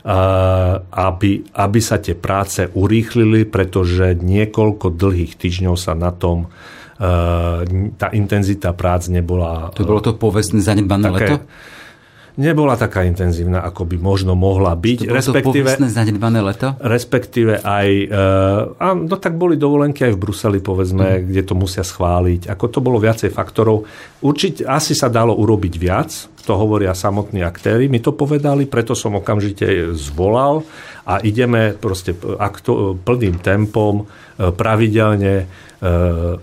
aby, aby sa tie práce urýchlili, pretože niekoľko dlhých týždňov sa na tom tá intenzita prác nebola... To bolo to povestné zanedbané také, leto? Nebola taká intenzívna, ako by možno mohla byť. To respektíve, to zanedbané leto? Respektíve aj, uh, a, no tak boli dovolenky aj v Bruseli, povedzme, mm. kde to musia schváliť. Ako to bolo viacej faktorov. Určite asi sa dalo urobiť viac, to hovoria samotní aktéry, mi to povedali, preto som okamžite zvolal a ideme proste akto, plným tempom, e, pravidelne, e,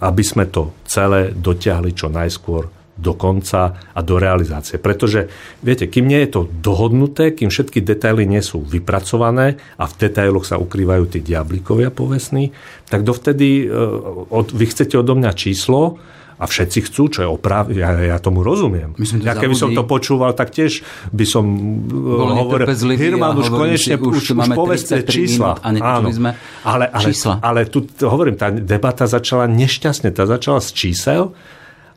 aby sme to celé dotiahli čo najskôr do konca a do realizácie. Pretože, viete, kým nie je to dohodnuté, kým všetky detaily nie sú vypracované a v detailoch sa ukrývajú tí diablikovia povestní, tak dovtedy uh, od, vy chcete odo mňa číslo, a všetci chcú, čo je oprav... Ja, ja tomu rozumiem. Myslím, ja keby som to počúval, tak tiež by som e, hovoril, Hirman už konečne, už, už, už povedzte čísla. Minút Áno. Sme ale, ale, čísla. ale tu hovorím, tá debata začala nešťastne, tá začala z čísel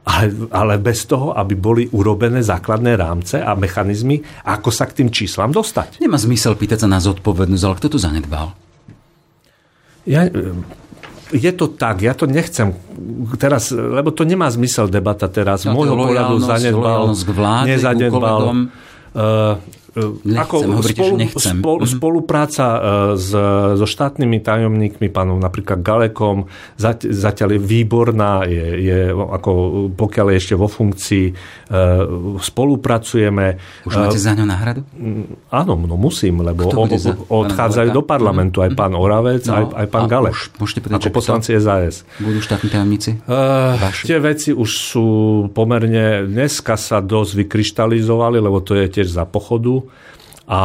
ale, ale bez toho, aby boli urobené základné rámce a mechanizmy, ako sa k tým číslam dostať. Nemá zmysel pýtať sa na zodpovednosť, ale kto to zanedbal? Ja, je to tak, ja to nechcem teraz, lebo to nemá zmysel debata teraz. No, Môjho pohľadu zanedbal, nezanedbal. Uh, Nechcem, ako hovoríte, spolu, nechcem. Spol, mm-hmm. Spolupráca e, s, so štátnymi tajomníkmi, pánom napríklad Galekom, zatiaľ je výborná, je, je ako, pokiaľ je ešte vo funkcii, e, spolupracujeme. Už máte za ňo náhradu? Áno, no musím, lebo o, za, odchádzajú do parlamentu aj pán Oravec, no, aj, aj pán Galek. Môžete povedať, ako poslanci SAS. Budú štátni tajomníci? Uh, tie veci už sú pomerne, dneska sa dosť vykryštalizovali, lebo to je tiež za pochodu a,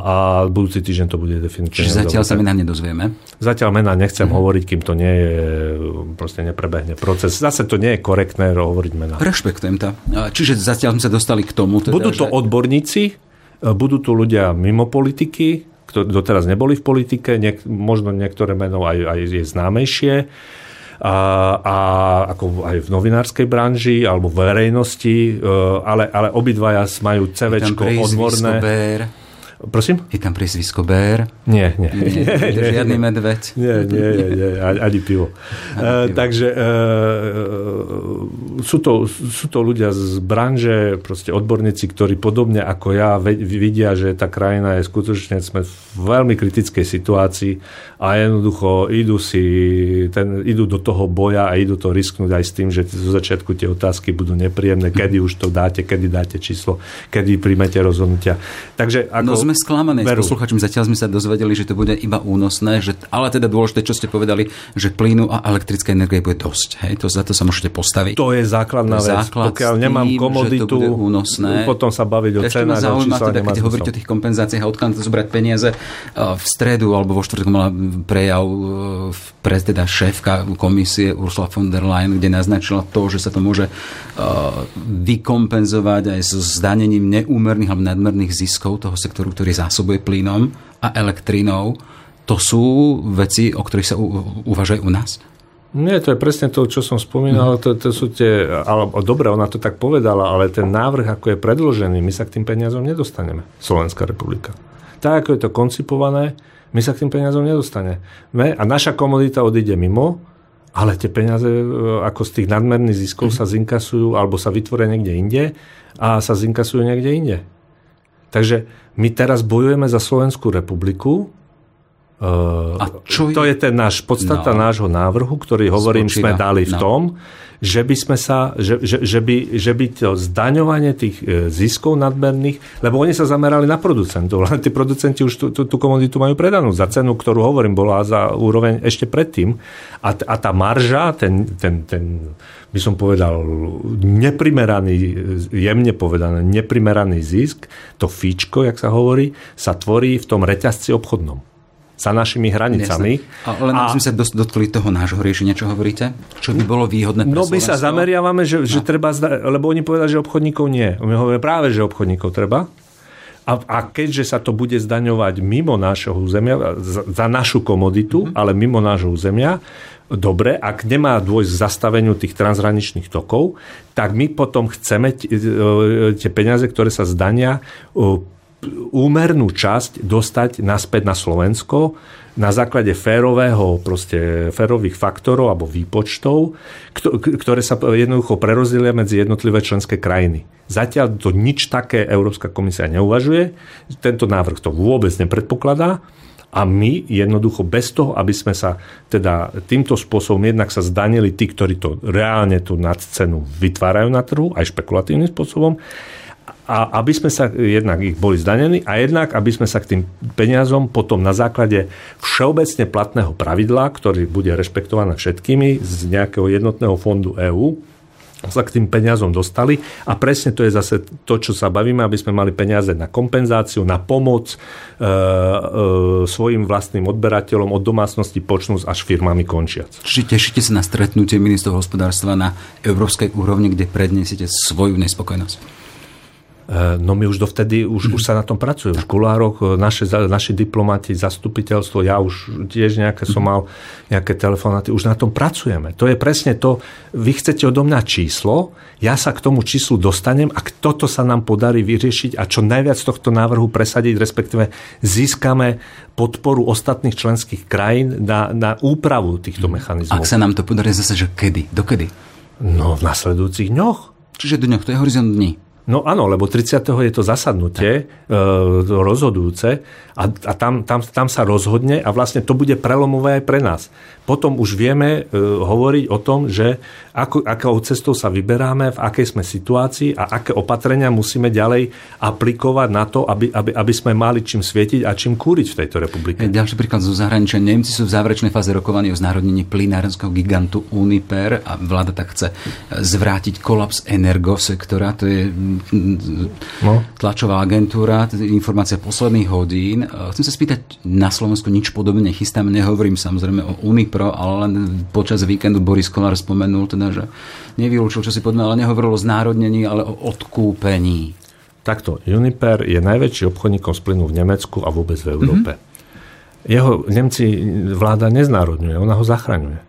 a budúci týždeň to bude definitívne. Čiže zatiaľ sa mená nedozvieme? Zatiaľ mená nechcem mm. hovoriť, kým to nie je, proste neprebehne proces. Zase to nie je korektné hovoriť mená. Rešpektujem to. Čiže zatiaľ sme sa dostali k tomu. Teda, budú to že... odborníci, budú tu ľudia mimo politiky, ktorí doteraz neboli v politike, niek- možno niektoré meno aj, aj je známejšie a, a ako aj v novinárskej branži alebo v verejnosti, e, ale, ale obidvaja majú CV odborné. Prosím? Je tam priezvisko Bér? Nie, nie. nie, nie, žiadny nie, medveď? Nie, nie, nie, nie ani pivo. Ani pivo. Uh, takže uh, sú, to, sú to ľudia z branže, proste odborníci, ktorí podobne ako ja vidia, že tá krajina je skutočne, sme v veľmi kritickej situácii a jednoducho idú si, ten, idú do toho boja a idú to risknúť aj s tým, že zo začiatku tie otázky budú nepríjemné, kedy už to dáte, kedy dáte číslo, kedy príjmete rozhodnutia. Takže ako... No sme sklamaní s posluchačom. Zatiaľ sme sa dozvedeli, že to bude iba únosné, že, ale teda dôležité, čo ste povedali, že plynu a elektrické energie bude dosť. Hej? To, za to sa môžete postaviť. To je základná vec. Základ Pokiaľ tým, nemám komoditu, únosné, potom sa baviť o cenách. zaujíma teda, keď hovoríte o tých kompenzáciách a odkiaľ to zobrať peniaze. V stredu alebo vo štvrtok mala prejav pre teda šéfka komisie Ursula von der Leyen, kde naznačila to, že sa to môže vykompenzovať aj so zdanením neúmerných alebo nadmerných ziskov toho sektoru, ktorý zásobuje plynom a elektrínou. To sú veci, o ktorých sa uvažuje u nás? Nie, to je presne to, čo som spomínal. To, to sú tie, ale, dobre, ona to tak povedala, ale ten návrh, ako je predložený, my sa k tým peniazom nedostaneme. Slovenská republika. Tak, ako je to koncipované, my sa k tým peniazom nedostaneme. A naša komodita odíde mimo, ale tie peniaze e, ako z tých nadmerných ziskov mm. sa zinkasujú alebo sa vytvoria niekde inde a sa zinkasujú niekde inde. Takže my teraz bojujeme za Slovenskú republiku. A čo to je ten náš, podstata no. nášho návrhu, ktorý hovorím, Spočíva. sme dali v no. tom, že by, sme sa, že, že, že, by, že by to zdaňovanie tých e, ziskov nadmerných, lebo oni sa zamerali na producentov, len tí producenti už tú, tú, tú komoditu majú predanú za cenu, ktorú hovorím, bola za úroveň ešte predtým. A, a tá marža, ten, ten, ten, by som povedal, neprimeraný, jemne povedané, neprimeraný zisk, to fíčko, jak sa hovorí, sa tvorí v tom reťazci obchodnom za našimi hranicami. A len a, sme sa dotkli toho nášho riešenia, čo hovoríte? Čo by bolo výhodné pre No my sa zameriavame, že, no. že treba, lebo oni povedali, že obchodníkov nie. My hovoríme práve, že obchodníkov treba. A, a keďže sa to bude zdaňovať mimo nášho územia, za, za našu komoditu, mm-hmm. ale mimo nášho územia, dobre, ak nemá dôjsť k zastaveniu tých transhraničných tokov, tak my potom chceme tie peniaze, ktoré sa zdania, úmernú časť dostať naspäť na Slovensko na základe férového, proste férových faktorov alebo výpočtov, ktoré sa jednoducho prerozdelia medzi jednotlivé členské krajiny. Zatiaľ to nič také Európska komisia neuvažuje, tento návrh to vôbec nepredpokladá a my jednoducho bez toho, aby sme sa teda týmto spôsobom jednak sa zdanili tí, ktorí to reálne tú nadcenu vytvárajú na trhu, aj špekulatívnym spôsobom, a aby sme sa jednak ich boli zdanení a jednak, aby sme sa k tým peniazom potom na základe všeobecne platného pravidla, ktorý bude rešpektované všetkými z nejakého jednotného fondu EÚ, sa k tým peniazom dostali a presne to je zase to, čo sa bavíme, aby sme mali peniaze na kompenzáciu, na pomoc e, e, svojim vlastným odberateľom od domácnosti počnúc až firmami končiac. Čiže tešíte sa na stretnutie ministrov hospodárstva na európskej úrovni, kde predniesiete svoju nespokojnosť? Eh, no my už dovtedy, už, už sa na tom pracuje. V kulároch eh, naše, naši diplomati, zastupiteľstvo, ja už tiež nejaké som mal nejaké telefonáty, už na tom pracujeme. To je presne to, vy chcete odo mňa číslo, ja sa k tomu číslu dostanem a toto sa nám podarí vyriešiť a čo najviac tohto návrhu presadiť, respektíve získame podporu ostatných členských krajín na, na úpravu týchto mechanizmov. Ak sa nám to podarí zase, že kedy? Dokedy? No v nasledujúcich dňoch. Čiže dňoch, to je horizont dní. No áno, lebo 30. je to zasadnutie e, rozhodujúce a, a tam, tam, tam sa rozhodne a vlastne to bude prelomové aj pre nás. Potom už vieme e, hovoriť o tom, že ako, akou cestou sa vyberáme, v akej sme situácii a aké opatrenia musíme ďalej aplikovať na to, aby, aby, aby sme mali čím svietiť a čím kúriť v tejto republike. Ďalší príklad zo zahraničia. Nemci sú v záverečnej fáze rokovania o znárodnení plinárenského gigantu Uniper a vláda tak chce zvrátiť kolaps energosektora. To je no. tlačová agentúra, informácia posledných hodín. Chcem sa spýtať, na Slovensku nič podobné nechystáme, nehovorím samozrejme o Unipro, ale len počas víkendu Boris Kolár spomenul, teda, že nevylúčil, čo si poďme, ale nehovoril o znárodnení, ale o odkúpení. Takto, Uniper je najväčší obchodníkom z plynu v Nemecku a vôbec v Európe. Mm-hmm. Jeho Nemci vláda neznárodňuje, ona ho zachraňuje.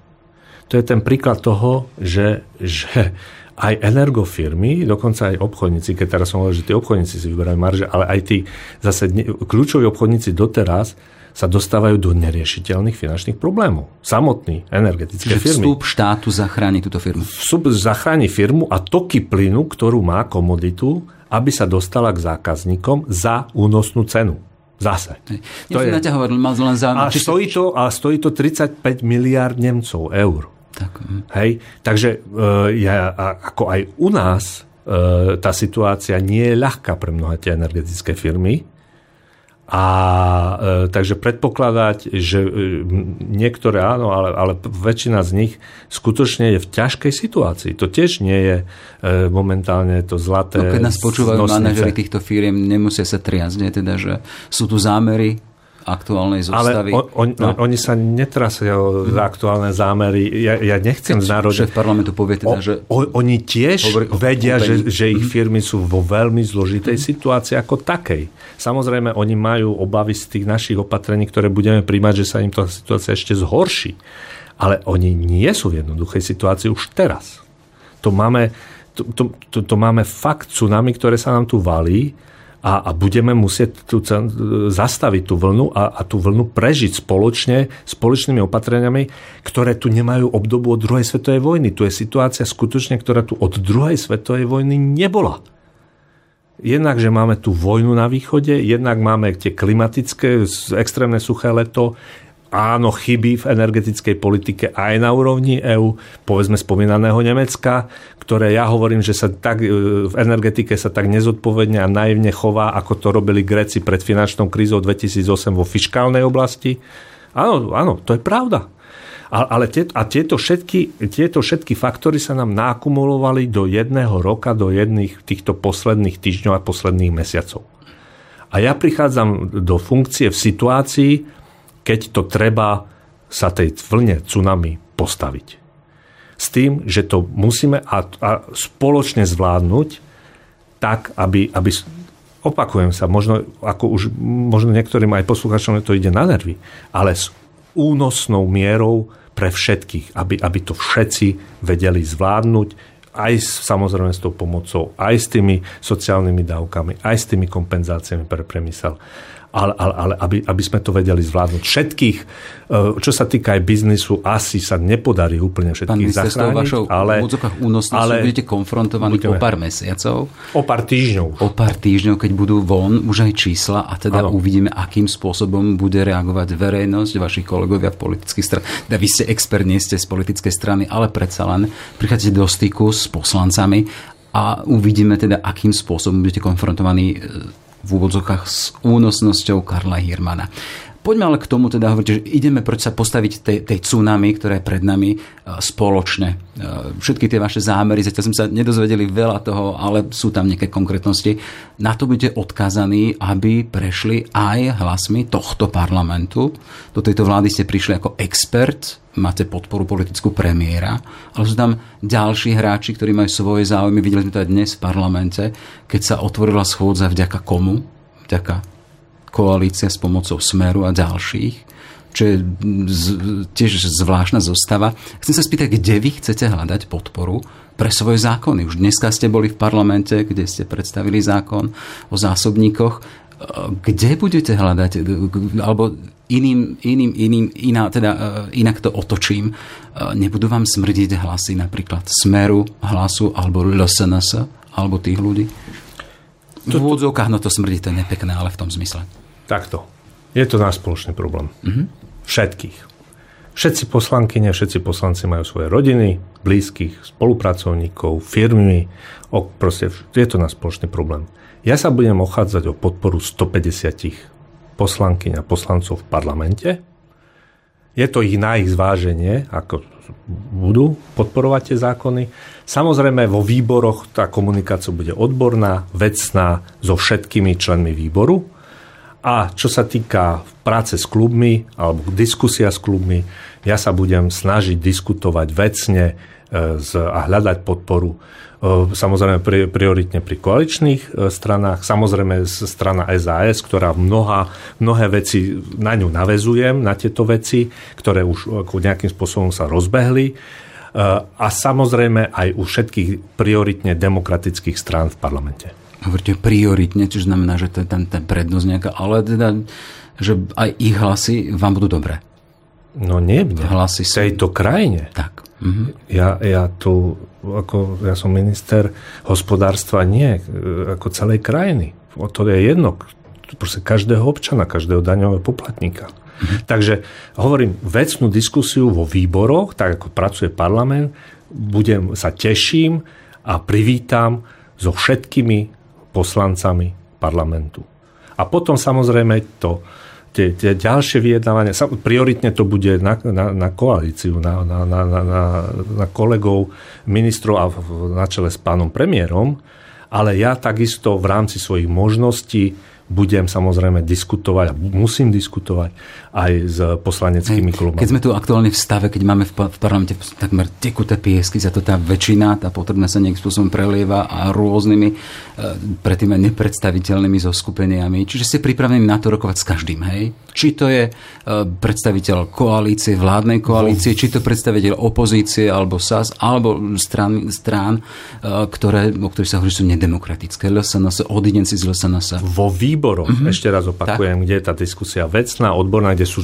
To je ten príklad toho, že, že aj energofirmy, dokonca aj obchodníci, keď teraz som hovoril, že tí obchodníci si vyberajú marže, ale aj tí zase kľúčoví obchodníci doteraz sa dostávajú do neriešiteľných finančných problémov. Samotný energetické Čiže firmy. vstup štátu zachráni túto firmu. Vstup zachráni firmu a toky plynu, ktorú má komoditu, aby sa dostala k zákazníkom za únosnú cenu. Zase. To je, len za... A stojí, to, a stojí to 35 miliard Nemcov eur. Tak, hm. Hej? Takže uh, ja, ako aj u nás uh, tá situácia nie je ľahká pre mnohé tie energetické firmy, A e, takže predpokladať, že e, niektoré áno, ale, ale väčšina z nich skutočne je v ťažkej situácii. To tiež nie je e, momentálne to zlaté. No, keď nás počúvajú manažery týchto firiem, nemusia sa triasť, teda, že sú tu zámery, aktuálnej zostavy. Ale on, on, no. oni sa netrasia mm. za aktuálne zámery. Ja, ja nechcem z národa... Šéf parlamentu povie teda, že... O, oni tiež vedia, že, že ich mhm. firmy sú vo veľmi zložitej mm. situácii ako takej. Samozrejme, oni majú obavy z tých našich opatrení, ktoré budeme príjmať, že sa im tá situácia ešte zhorší. Ale oni nie sú v jednoduchej situácii už teraz. To máme, to, to, to, to máme fakt tsunami, ktoré sa nám tu valí a, a budeme musieť tú, zastaviť tú vlnu a, a tú vlnu prežiť spoločne, spoločnými opatreniami, ktoré tu nemajú obdobu od druhej svetovej vojny. Tu je situácia skutočne, ktorá tu od druhej svetovej vojny nebola. Jednak, že máme tú vojnu na východe, jednak máme tie klimatické, extrémne suché leto, áno, chyby v energetickej politike aj na úrovni EÚ, povedzme spomínaného Nemecka, ktoré ja hovorím, že sa tak, e, v energetike sa tak nezodpovedne a naivne chová, ako to robili Gréci pred finančnou krízou 2008 vo fiskálnej oblasti. Áno, áno, to je pravda. A, ale tie, a tieto všetky, tieto všetky faktory sa nám nakumulovali do jedného roka, do jedných týchto posledných týždňov a posledných mesiacov. A ja prichádzam do funkcie v situácii, keď to treba sa tej vlne tsunami postaviť. S tým, že to musíme a, a spoločne zvládnuť tak, aby, aby opakujem sa, možno, ako už, možno niektorým aj posluchačom to ide na nervy, ale s únosnou mierou pre všetkých, aby, aby to všetci vedeli zvládnuť, aj samozrejme s tou pomocou, aj s tými sociálnymi dávkami, aj s tými kompenzáciami pre premysel ale, ale, ale aby, aby sme to vedeli zvládnuť. Všetkých, e, čo sa týka aj biznisu, asi sa nepodarí úplne všetkých Pán zachrániť. vašou ale, ale budete konfrontovaní budeme, o pár mesiacov. O pár týždňov. O pár týždňov, keď budú von už aj čísla a teda ano. uvidíme, akým spôsobom bude reagovať verejnosť, vaši kolegovia v politických stranách. Da vy ste expert, nie ste z politickej strany, ale predsa len prichádzate do styku s poslancami a uvidíme teda, akým spôsobom budete konfrontovaní e, v úvodzokách s únosnosťou Karla Hirmana. Poďme ale k tomu teda hovoriť, že ideme proč sa postaviť tej, tej tsunami, ktorá je pred nami e, spoločne. E, všetky tie vaše zámery, zatiaľ sme sa nedozvedeli veľa toho, ale sú tam nejaké konkrétnosti. Na to budete odkazaní, aby prešli aj hlasmi tohto parlamentu. Do tejto vlády ste prišli ako expert máte podporu politickú premiéra, ale sú tam ďalší hráči, ktorí majú svoje záujmy. Videli sme to aj dnes v parlamente, keď sa otvorila schôdza vďaka komu? Vďaka koalícia s pomocou Smeru a ďalších čo je z, tiež zvláštna zostava. Chcem sa spýtať, kde vy chcete hľadať podporu pre svoje zákony. Už dneska ste boli v parlamente, kde ste predstavili zákon o zásobníkoch. Kde budete hľadať, alebo iným, iným, iným iná, teda, inak to otočím, nebudú vám smrdiť hlasy napríklad Smeru, hlasu alebo LSNS, alebo tých ľudí? V úvodzovkách no to smrdí, to je nepekné, ale v tom zmysle. Takto. Je to náš spoločný problém. Mm-hmm. Všetkých. Všetci poslankyne, všetci poslanci majú svoje rodiny, blízkych, spolupracovníkov, firmy. O, proste, je to náš spoločný problém. Ja sa budem ochádzať o podporu 150 poslankyň a poslancov v parlamente. Je to ich na ich zváženie, ako budú podporovať tie zákony. Samozrejme vo výboroch tá komunikácia bude odborná, vecná so všetkými členmi výboru. A čo sa týka práce s klubmi alebo diskusia s klubmi, ja sa budem snažiť diskutovať vecne a hľadať podporu samozrejme prioritne pri koaličných e, stranách, samozrejme strana SAS, ktorá mnoha, mnohé veci na ňu navezujem, na tieto veci, ktoré už nejakým spôsobom sa rozbehli e, a samozrejme aj u všetkých prioritne demokratických strán v parlamente. Hovoríte prioritne, čiže znamená, že to je ten, ten prednosť nejaká, ale teda, že aj ich hlasy vám budú dobré. No nie mne. Hlasy sú... tejto krajine. Tak. Mhm. Ja, ja tu ako ja som minister hospodárstva, nie ako celej krajiny. O to je jedno, proste každého občana, každého daňového poplatníka. Mm-hmm. Takže hovorím, vecnú diskusiu vo výboroch, tak ako pracuje parlament, budem, sa teším a privítam so všetkými poslancami parlamentu. A potom samozrejme to, tie, tie ďalšie vyjednávania, prioritne to bude na, na, na koalíciu, na, na, na, na, na kolegov, ministrov a na čele s pánom premiérom, ale ja takisto v rámci svojich možností budem samozrejme diskutovať a musím diskutovať aj s poslaneckými klubmi. Keď sme tu aktuálne v stave, keď máme v, parlamente takmer tekuté piesky, za to tá väčšina, tá potrebná sa nejakým spôsobom prelieva a rôznymi, e, predtým aj nepredstaviteľnými zoskupeniami. Čiže ste pripravení na to rokovať s každým, hej? Či to je e, predstaviteľ koalície, vládnej koalície, či to predstaviteľ opozície, alebo SAS, alebo strán, strán, e, ktoré, o ktorých sa hovorí, sú nedemokratické. LSNS, odidenci z LSNS. Vo výboroch, mm-hmm. ešte raz opakujem, tak. kde je tá diskusia vecná, odborná, kde sú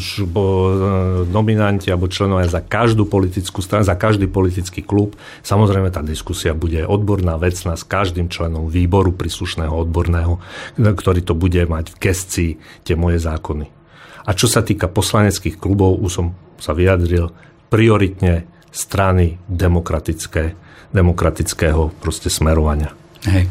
nominanti alebo členovia za každú politickú stranu, za každý politický klub. Samozrejme, tá diskusia bude odborná, vecná s každým členom výboru príslušného odborného, ktorý to bude mať v gestii tie moje zákony. A čo sa týka poslaneckých klubov, už som sa vyjadril, prioritne strany demokratické, demokratického proste smerovania. Hej.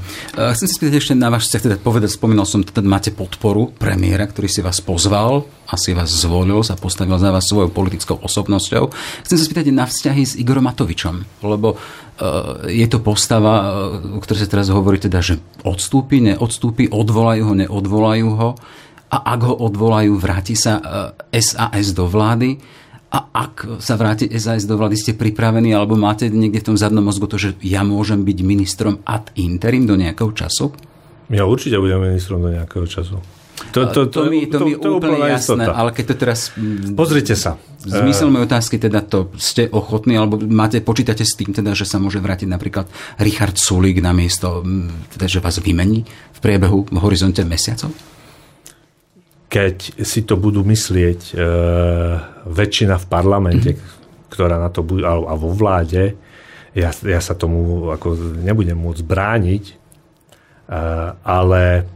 Chcem si spýtať ešte na váš vzťah, teda povedať, spomínal som, teda máte podporu premiéra, ktorý si vás pozval, asi vás zvolil, sa postavil za vás svojou politickou osobnosťou. Chcem sa spýtať na vzťahy s Igorom Matovičom, lebo uh, je to postava, uh, o ktorej sa teraz hovorí, teda, že odstúpi, neodstúpi, odvolajú ho, neodvolajú ho a ak ho odvolajú, vráti sa e, SAS do vlády a ak sa vráti SAS do vlády, ste pripravení alebo máte niekde v tom zadnom mozgu to, že ja môžem byť ministrom ad interim do nejakého času? Ja určite budem ministrom do nejakého času. To, to, to, to, mi, to, to mi to, úplne jasné, istota. ale keď to teraz... Pozrite sa. Zmysel mojej otázky teda to, ste ochotní, alebo máte, počítate s tým teda, že sa môže vrátiť napríklad Richard Sulík na miesto, teda, že vás vymení v priebehu v horizonte mesiacov? Keď si to budú myslieť e, väčšina v parlamente, mm-hmm. ktorá na to bude, a vo vláde, ja, ja sa tomu ako nebudem môcť brániť, e, ale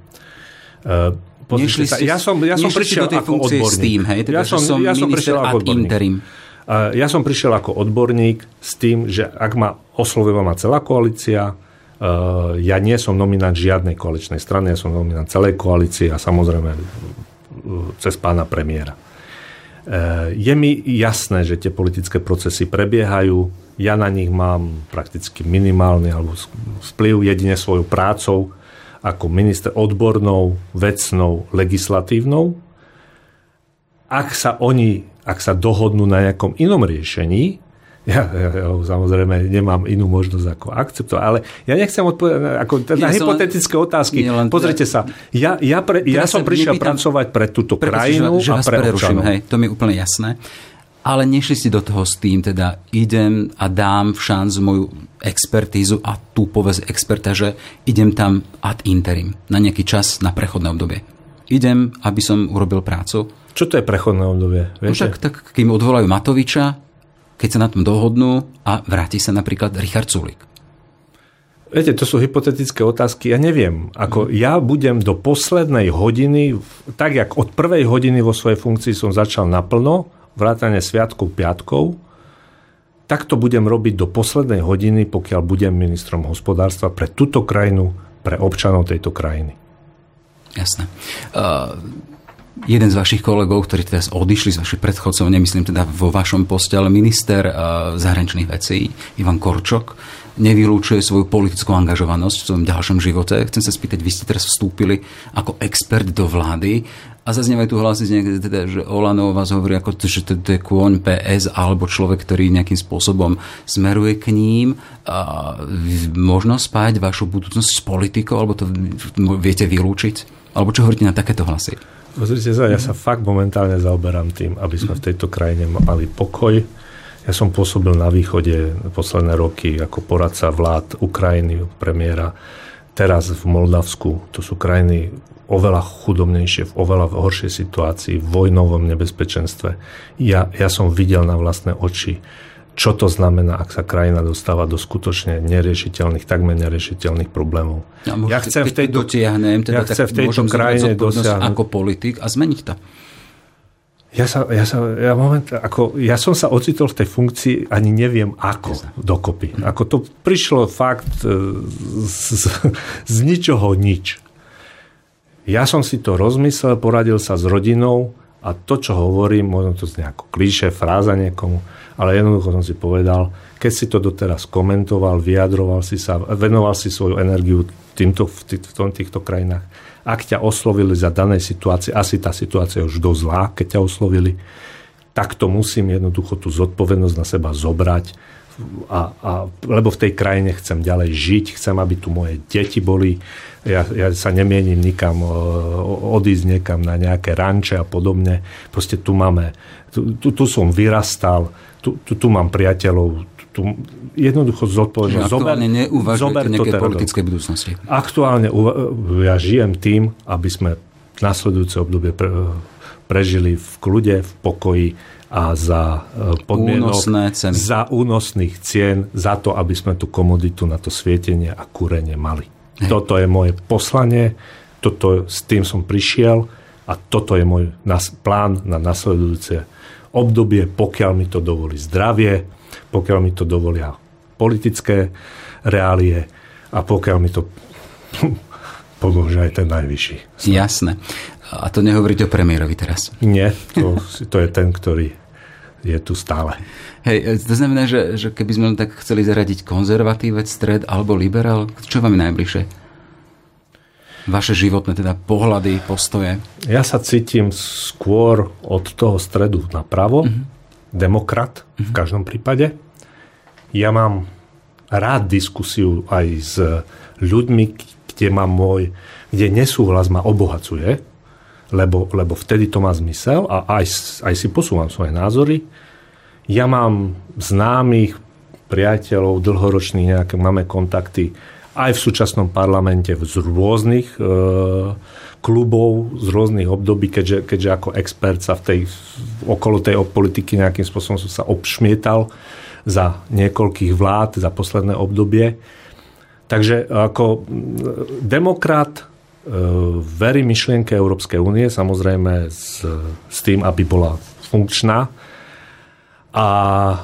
e, nešli sa, ja som, ja som prišiel do tej ako odborník. S tým, hej? Teda, ja som, som ja som prišiel ako odborník. Interim. Ja som prišiel ako odborník s tým, že ak ma oslovila ma celá koalícia, ja nie som nominant žiadnej koaličnej strany, ja som nominant celej koalície a samozrejme cez pána premiéra. E, je mi jasné, že tie politické procesy prebiehajú. Ja na nich mám prakticky minimálny alebo vplyv jedine svojou prácou ako minister odbornou, vecnou, legislatívnou. Ak sa oni, ak sa dohodnú na nejakom inom riešení, ja, ja, ja samozrejme nemám inú možnosť ako akceptovať, ale ja nechcem odpovedať ako, na hypotetické len, otázky. Len, Pozrite sa, ja, ja, pre, ja som prišiel nepýtam, pracovať pre túto krajinu že, že a pre občanov. Hej, to mi je úplne jasné. Ale nešli si do toho s tým, teda idem a dám v šanc moju expertízu a tú povesť experta, že idem tam ad interim, na nejaký čas, na prechodné obdobie. Idem, aby som urobil prácu. Čo to je prechodné obdobie? No však tak, kým odvolajú Matoviča, keď sa na tom dohodnú a vráti sa napríklad Richard Sulik? Viete, to sú hypotetické otázky. Ja neviem. Ako mm. ja budem do poslednej hodiny, tak jak od prvej hodiny vo svojej funkcii som začal naplno, vrátane sviatkov, piatkov, tak to budem robiť do poslednej hodiny, pokiaľ budem ministrom hospodárstva pre túto krajinu, pre občanov tejto krajiny. Jasné. Uh, jeden z vašich kolegov, ktorí teraz odišli z vašich predchodcov, nemyslím teda vo vašom poste, ale minister uh, zahraničných vecí Ivan Korčok, nevylúčuje svoju politickú angažovanosť v svojom ďalšom živote. Chcem sa spýtať, vy ste teraz vstúpili ako expert do vlády a zaznievajú tu hlasy, teda, že Olano vás hovorí, ako že to, to je kôň PS alebo človek, ktorý nejakým spôsobom smeruje k ním. A možno spájať vašu budúcnosť s politikou, alebo to viete vylúčiť? Alebo čo hovoríte na takéto hlasy? Pozrite sa, ja sa fakt momentálne zaoberám tým, aby sme v tejto krajine mali pokoj. Ja som pôsobil na východe posledné roky ako poradca vlád Ukrajiny, premiéra. Teraz v Moldavsku, to sú krajiny oveľa chudobnejšie, v oveľa horšej situácii, v vojnovom nebezpečenstve. Ja, ja som videl na vlastné oči, čo to znamená, ak sa krajina dostáva do skutočne neriešiteľných, takmer neriešiteľných problémov. Ja, ja chcem v tejto, dotiahnem, teda, ja chcem v tejto krajine dosiahnuť... ako politik a zmeniť to. Ja, sa, ja, sa, ja, moment, ako, ja som sa ocitol v tej funkcii, ani neviem ako dokopy. Ako to prišlo fakt e, z, z, z ničoho nič. Ja som si to rozmyslel, poradil sa s rodinou a to, čo hovorím, možno to znie ako klíše, fráza niekomu, ale jednoducho som si povedal, keď si to doteraz komentoval, vyjadroval si sa, venoval si svoju energiu týmto, v týchto, týchto krajinách, ak ťa oslovili za danej situácie, asi tá situácia je už dosť zlá, keď ťa oslovili, tak to musím jednoducho tú zodpovednosť na seba zobrať a, a, lebo v tej krajine chcem ďalej žiť, chcem, aby tu moje deti boli, ja, ja sa nemienim nikam odísť niekam na nejaké ranče a podobne. Proste tu máme, tu, tu, tu som vyrastal, tu, tu, tu mám priateľov, tu, jednoducho zodpovednosť. Aktuálne neuvažujete nejaké politické budúcnosti? Aktuálne ja žijem tým, aby sme nasledujúce obdobie pre, prežili v kľude, v pokoji, a za e, podmienok, ceny. za únosných cien, za to, aby sme tú komoditu na to svietenie a kúrenie mali. Hej. Toto je moje poslanie, toto, s tým som prišiel a toto je môj nas, plán na nasledujúce obdobie, pokiaľ mi to dovolí zdravie, pokiaľ mi to dovolia politické reálie a pokiaľ mi to pomôže aj ten najvyšší. Jasné. A to nehovoríte o premiérovi teraz? Nie, to, to je ten, ktorý je tu stále. Hej, to znamená, že, že keby sme tak chceli zaradiť konzervatívec, stred alebo liberál, čo vám je najbližšie? Vaše životné teda pohľady, postoje? Ja sa cítim skôr od toho stredu napravo, uh-huh. demokrat uh-huh. v mhm. každom prípade. Ja mám rád diskusiu aj s ľuďmi, kde mám môj, kde nesúhlas ma obohacuje, lebo, lebo vtedy to má zmysel a aj, aj si posúvam svoje názory. Ja mám známych, priateľov, dlhoročných nejaké, máme kontakty aj v súčasnom parlamente z rôznych e, klubov, z rôznych období, keďže, keďže ako expert sa v tej, okolo tej politiky nejakým spôsobom sa obšmietal za niekoľkých vlád, za posledné obdobie. Takže ako demokrat E, verí myšlienke Európskej únie, samozrejme s, s tým, aby bola funkčná. A e,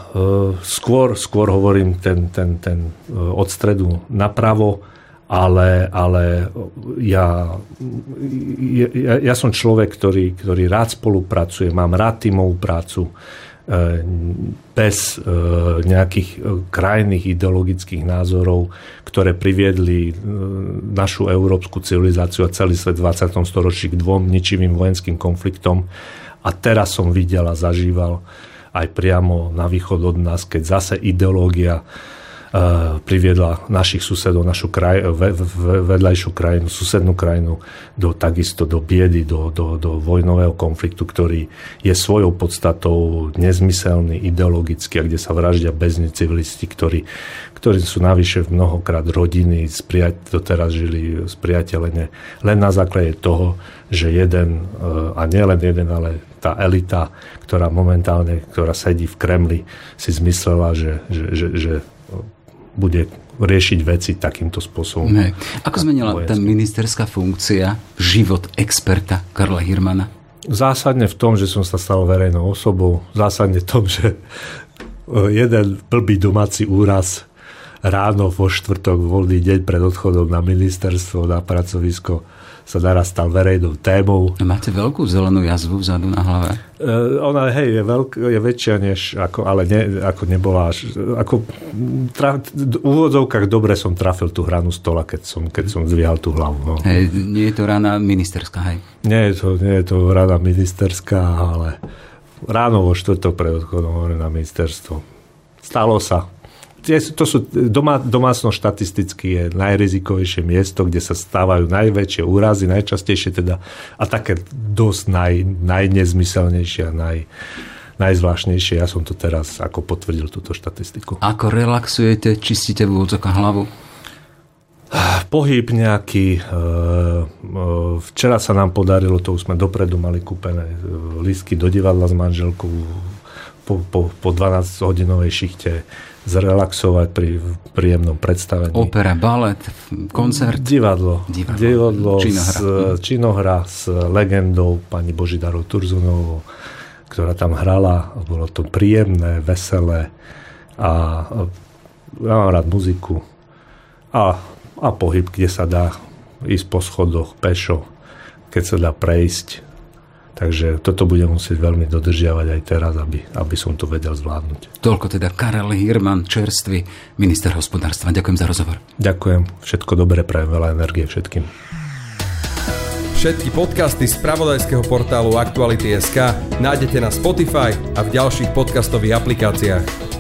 skôr, skôr hovorím ten, ten, ten e, od stredu napravo, ale, ale ja, ja, ja som človek, ktorý, ktorý rád spolupracuje, mám rád tímovú prácu, E, bez nejakých krajných ideologických názorov, ktoré priviedli našu európsku civilizáciu a celý svet v 20. storočí k dvom ničivým vojenským konfliktom. A teraz som videl a zažíval aj priamo na východ od nás, keď zase ideológia Eh, priviedla našich susedov, našu kraj, vedľajšiu krajinu, susednú krajinu do takisto do biedy, do, do, do vojnového konfliktu, ktorý je svojou podstatou nezmyselný, ideologický a kde sa vraždia bezni civilisti, ktorí, ktorí sú navyše mnohokrát rodiny, doteraz žili spriateľene len na základe toho, že jeden, eh, a nie len jeden, ale tá elita, ktorá momentálne, ktorá sedí v Kremli, si zmyslela, že, že, že, že bude riešiť veci takýmto spôsobom. Ne. Ako zmenila tá ministerská funkcia život experta Karla Hirmana? Zásadne v tom, že som sa stal verejnou osobou. Zásadne v tom, že jeden blbý domáci úraz ráno vo štvrtok, voľný deň pred odchodom na ministerstvo, na pracovisko sa naraz stal verejnou témou. Máte veľkú zelenú jazvu vzadu na hlave? Uh, ona, hej, je, veľk, je väčšia, než ako, ale ne, ako nebola. Ako, tra, v úvodzovkách dobre som trafil tú hranu stola, keď som, keď som zvíhal tú hlavu. No. Hej, nie je to rana ministerská, hej? Nie je to, nie je to rana ministerská, ale ráno vo štvrtok pred odchodom na ministerstvo. Stalo sa to sú, doma, domácno štatisticky je najrizikovejšie miesto, kde sa stávajú najväčšie úrazy, najčastejšie teda a také dosť naj, najnezmyselnejšie a naj, najzvláštnejšie. Ja som to teraz ako potvrdil túto štatistiku. Ako relaxujete, čistíte v hlavu? Pohyb nejaký. E, e, včera sa nám podarilo, to už sme dopredu mali kúpené e, lístky do divadla s manželkou po, po, po 12-hodinovej šichte zrelaxovať pri príjemnom predstavení. Opera, balet, koncert? Divadlo. Divadlo, Divadlo činohra. S, činohra s legendou pani Božidarou Turzunovou, ktorá tam hrala. Bolo to príjemné, veselé a ja mám rád muziku a, a pohyb, kde sa dá ísť po schodoch, pešo, keď sa dá prejsť. Takže toto budem musieť veľmi dodržiavať aj teraz, aby, aby som to vedel zvládnuť. Toľko teda Karel Hirman, čerstvý minister hospodárstva. Ďakujem za rozhovor. Ďakujem, všetko dobré, prajem veľa energie všetkým. Všetky podcasty z pravodajského portálu Aktuality.sk nájdete na Spotify a v ďalších podcastových aplikáciách.